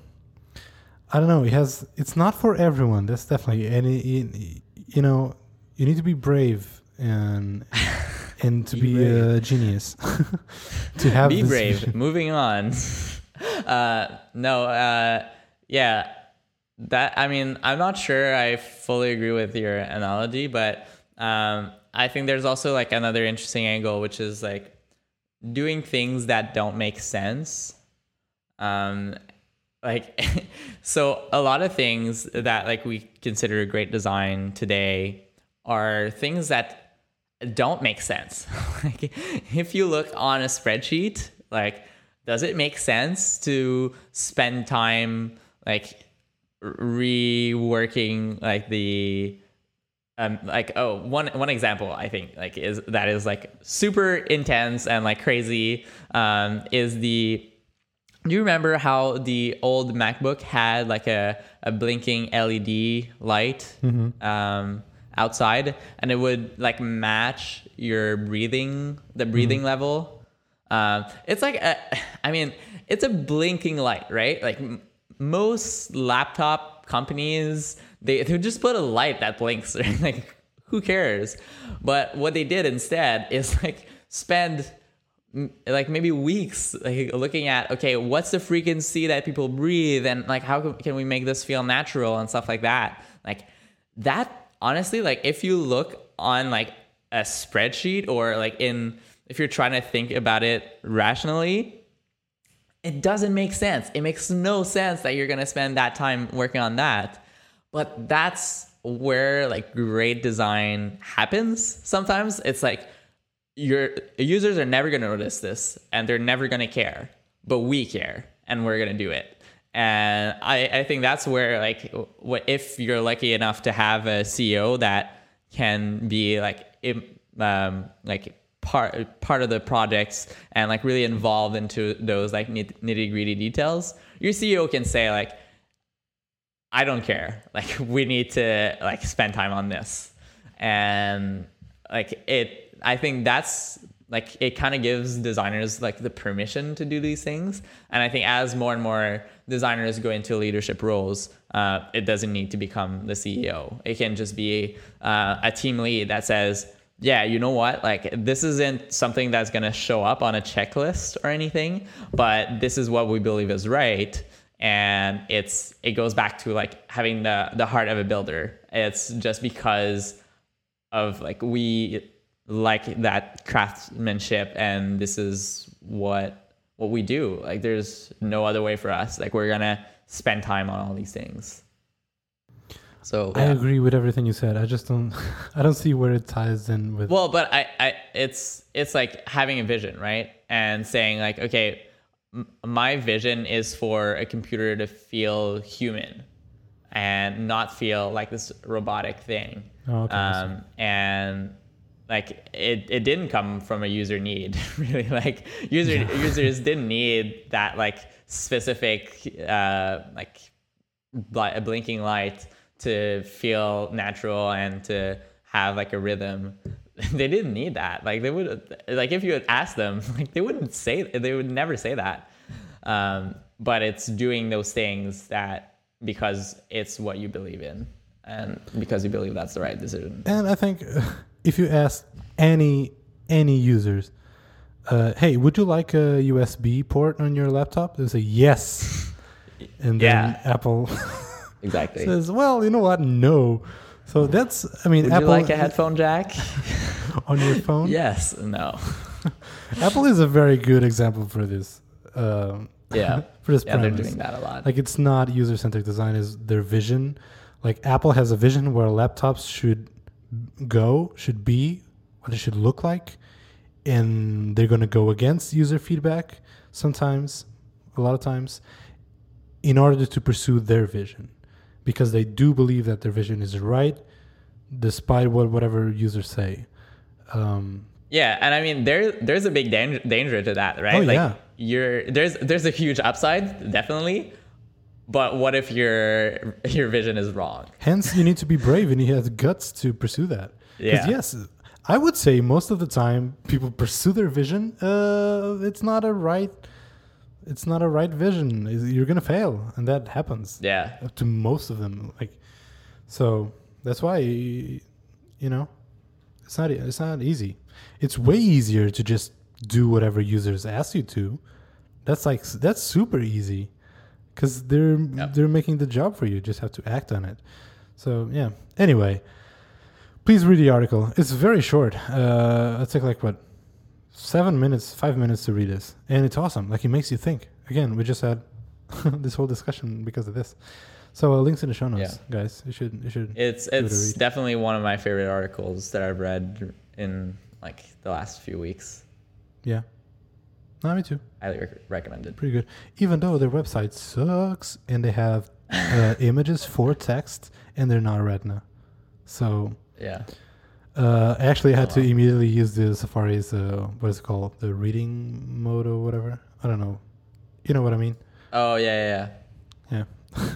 I don't know. It has. It's not for everyone. That's definitely any. You know, you need to be brave and and to Be be, a genius to have Be this brave. vision. Moving on. uh, no, uh, yeah. That I mean, I'm not sure I fully agree with your analogy, but um, I think there's also like another interesting angle, which is like doing things that don't make sense. Um, like, so a lot of things that like we consider a great design today are things that don't make sense. like, if you look on a spreadsheet, like, does it make sense to spend time like reworking like the um like oh one one example I think like is that is like super intense and like crazy um is the do you remember how the old MacBook had like a, a blinking LED light um, outside and it would like match your breathing, the breathing level? Um, it's like, a, I mean, it's a blinking light, right? Like m- most laptop companies, they, they just put a light that blinks. right? like, who cares? But what they did instead is like spend m- like maybe weeks like looking at okay what's the frequency that people breathe and like how can we make this feel natural and stuff like that like that honestly like if you look on like a spreadsheet or like in if you're trying to think about it rationally it doesn't make sense. It makes no sense that you're going to spend that time working on that. But that's where like great design happens sometimes. It's like your users are never going to notice this and they're never going to care but we care and we're going to do it and I, I think that's where like if you're lucky enough to have a ceo that can be like um, like part part of the projects and like really involved into those like nitty gritty details your ceo can say like I don't care. Like we need to like spend time on this. And like it I think that's like it kind of gives designers like the permission to do these things. And I think as more and more designers go into leadership roles, uh, it doesn't need to become the CEO. It can just be uh, a team lead that says, yeah, you know what? Like, this isn't something that's going to show up on a checklist or anything, but this is what we believe is right and it's it goes back to like having the the heart of a builder it's just because of like we like that craftsmanship and this is what what we do like there's no other way for us like we're gonna spend time on all these things so I agree with everything you said. I just don't. I don't see where it ties in with. Well, but I, I, it's it's like having a vision, right? And saying like, okay, m- my vision is for a computer to feel human and not feel like this robotic thing. Oh, okay, um, and like it, it didn't come from a user need really. Like user users didn't need that like specific uh, like a blinking light to feel natural and to have like a rhythm. They didn't need that. Like they would like if you had asked them like they wouldn't say they would never say that. Um, but it's doing those things that because it's what you believe in and because you believe that's the right decision. And I think if you ask any any users, uh, hey, would you like a USB port on your laptop? They say yes, and then Yeah. Apple exactly says, well, you know what? No. So that's I mean, would Apple you like a headphone jack on your phone. yes no Apple is a very good example for this. Um, yeah for this yeah they're premise. doing that a lot Like it's not user centric design; is their vision. Like Apple has a vision where laptops should go, should be, what it should look like, and they're going to go against user feedback sometimes, a lot of times, in order to pursue their vision, because they do believe that their vision is right, despite what whatever users say. Um, Yeah, and I mean there there's a big danger danger to that, right? Oh, like yeah. you're there's there's a huge upside, definitely. But what if your your vision is wrong? Hence, you need to be brave and you have guts to pursue that. Yeah. yes, I would say most of the time people pursue their vision. Uh, it's not a right. It's not a right vision. You're gonna fail, and that happens Yeah. to most of them. Like, so that's why you know, it's not it's not easy. It's way easier to just do whatever users ask you to. That's like that's super easy because they're Yep. they're making the job for you. You just have to act on it. So yeah. Anyway, please read the article. It's very short. Uh, it took like what seven minutes, five minutes to read this, and it's awesome. Like it makes you think. Again, we just had this whole discussion because of this. So uh, links in the show notes, guys. You should you should. It's it's definitely one of my favorite articles that I've read in like the last few weeks. yeah. No, me too. Highly rec- recommended. Pretty good. Even though their website sucks and they have uh, images for text and they're not Retina, so Yeah. uh, I actually had Oh, to wow. immediately use the Safari's uh, what is it called, the reading mode or whatever. I don't know. You know what I mean? Oh yeah yeah. yeah. Yeah.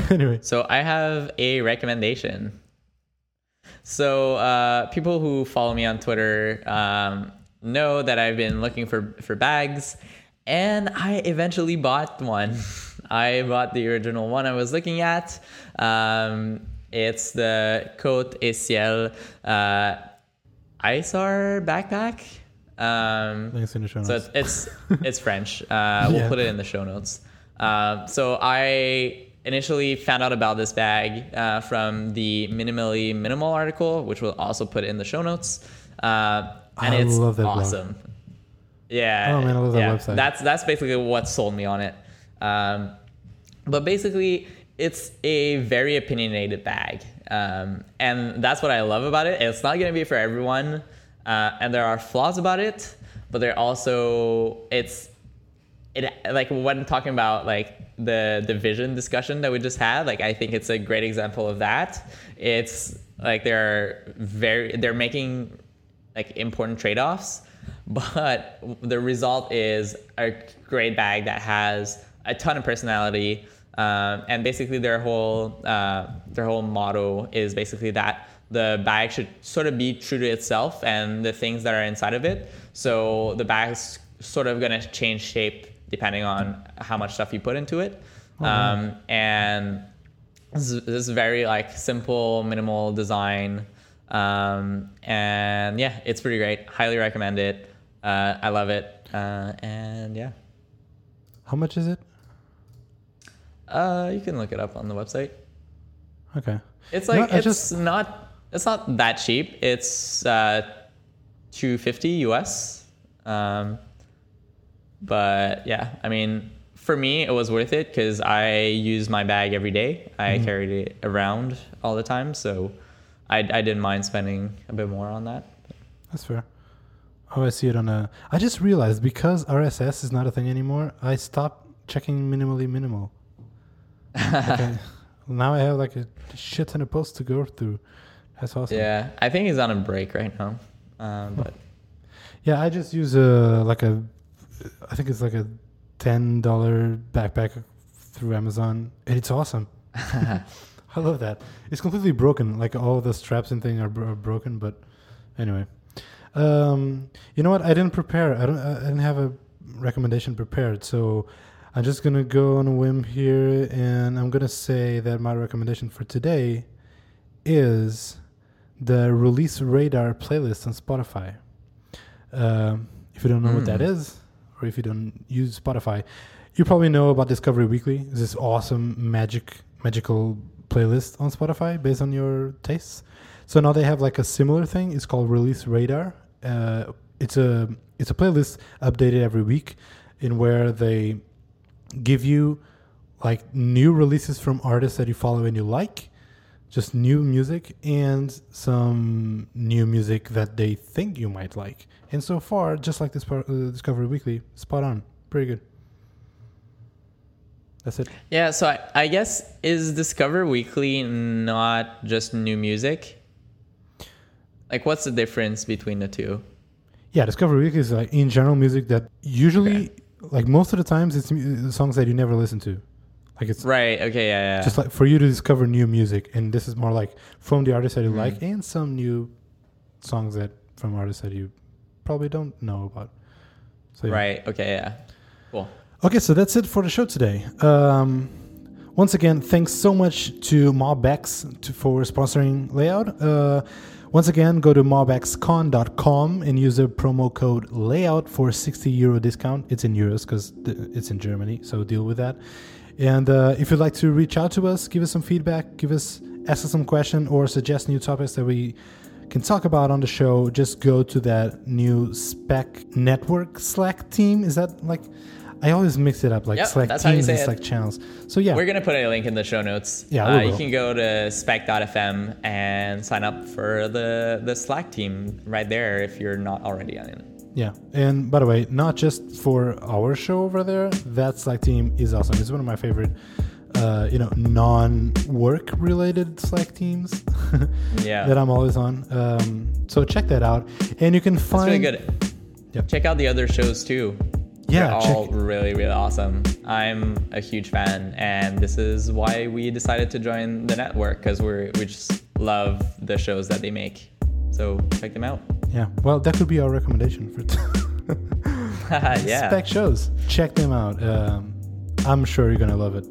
anyway, So I have a recommendation. So uh, people who follow me on Twitter um, know that I've been looking for for bags, and I eventually bought one. I bought the original one I was looking at. Um, it's the Côte et Ciel uh, ISAR backpack. Um, links in the show so notes. it's it's, it's French. Uh, we'll Yeah. put it in the show notes. Um, so I initially found out about this bag uh, from the minimally minimal article, which we'll also put in the show notes. Uh, and I it's love that blog. Yeah. Oh, man, I love that yeah. website. That's that's basically what sold me on it. Um, but basically, it's a very opinionated bag, um, and that's what I love about it. It's not going to be for everyone, uh, and there are flaws about it, but there also it's it like when talking about like the the vision discussion that we just had like i think it's a great example of that it's like they're very they're making like important trade-offs but the result is a great bag that has a ton of personality um, and basically their whole uh, their whole motto is basically that the bag should sort of be true to itself and the things that are inside of it. So the bag's sort of going to change shape depending on how much stuff you put into it. Um, and this is, this is very like simple minimal design um, and yeah it's pretty great. Highly recommend it. Uh, i love it. Uh, and yeah. How much is it? uh, you can look it up on the website. Okay. it's like I it's just- not it's not that cheap. It's uh, 250 us um, but yeah i mean for me it was worth it because i use my bag every day. I Mm-hmm. carried it around all the time. So I, I didn't mind spending a bit more on that That's fair. Oh, I see it on a. I just realized because RSS is not a thing anymore, I stopped checking minimally minimal. okay. Now I have like a shit ton of posts to go through. That's awesome. Yeah, I think he's on a break right now. Um, but Yeah, I just use a like a, I think it's like a ten dollar backpack through Amazon, and it's awesome. I love that. It's completely broken. Like all the straps and thing are, bro- are broken, but anyway. Um, you know what? I didn't prepare. I don't. I didn't have a recommendation prepared, so I'm just gonna go on a whim here, and I'm gonna say that my recommendation for today is the Release Radar playlist on Spotify. Um, if you don't know what that Mm. or if you don't use Spotify, you probably know about Discovery Weekly. This awesome magic magical playlist on Spotify based on your tastes. So now they have like a similar thing. It's called Release Radar. Uh, it's a it's a playlist updated every week, in where they give you like new releases from artists that you follow and you like, just new music and some new music that they think you might like. And so far, just like this part, uh, Discovery Weekly, spot on, pretty good. That's it. yeah, so I, I guess is Discover Weekly not just new music? Like, what's the difference between the two? Yeah, Discover Weekly is like in general music that usually, like most of the times, it's songs that you never listen to. Like it's Right. Okay. Yeah. Yeah. just like for you to discover new music, and this is more like from the artists that you Mhm. like and some new songs that from artists that you probably don't know about. So yeah. Right. Okay. Yeah. Cool. Okay, so that's it for the show today. Um, once again, thanks so much to MobX to, for sponsoring Layout. Uh, once again, go to mobxcon.com and use the promo code Layout for 60 euro discount. It's in euros because it's in Germany, so deal with that. And uh, if you'd like to reach out to us, give us some feedback, give us ask us some question, or suggest new topics that we can talk about on the show, just go to that new Spec Network Slack team. Is that like? I always mix it up, like Yep, Slack that's teams and it. Slack channels. So yeah, We're gonna put a link in the show notes. Yeah, Uh, you can go to spec.fm and sign up for the the Slack team right there if you're not already on it. yeah. And by the way, not just for our show over there, that Slack team is awesome. It's one of my favorite, uh, you know, non-work related Slack teams Yeah. that I'm always on. Um, so check that out, and you can It's find really good. Yep. Check out the other shows too. Yeah, all really, really awesome. I'm a huge fan, and this is why we decided to join the network because we're we just love the shows that they make. So check them out. Yeah, well, that could be our recommendation for yeah. spec shows. Check them out. Um, I'm sure you're gonna love it.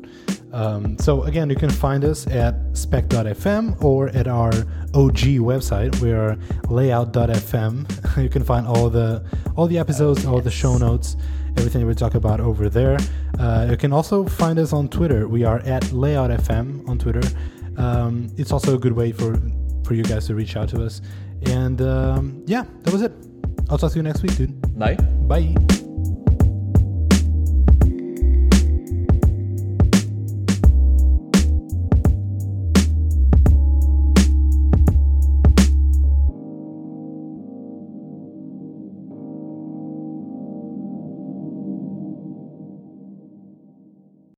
Um, so again, you can find us at spec.fm or at our OG website. We are layout.fm. you can find all the all the episodes, all the show notes, everything we talk about over there. Uh, you can also find us on Twitter. We are at layoutfm on Twitter. Um, it's also a good way for for you guys to reach out to us. And um, yeah, that was it. I'll talk to you next week, dude. Bye. Bye.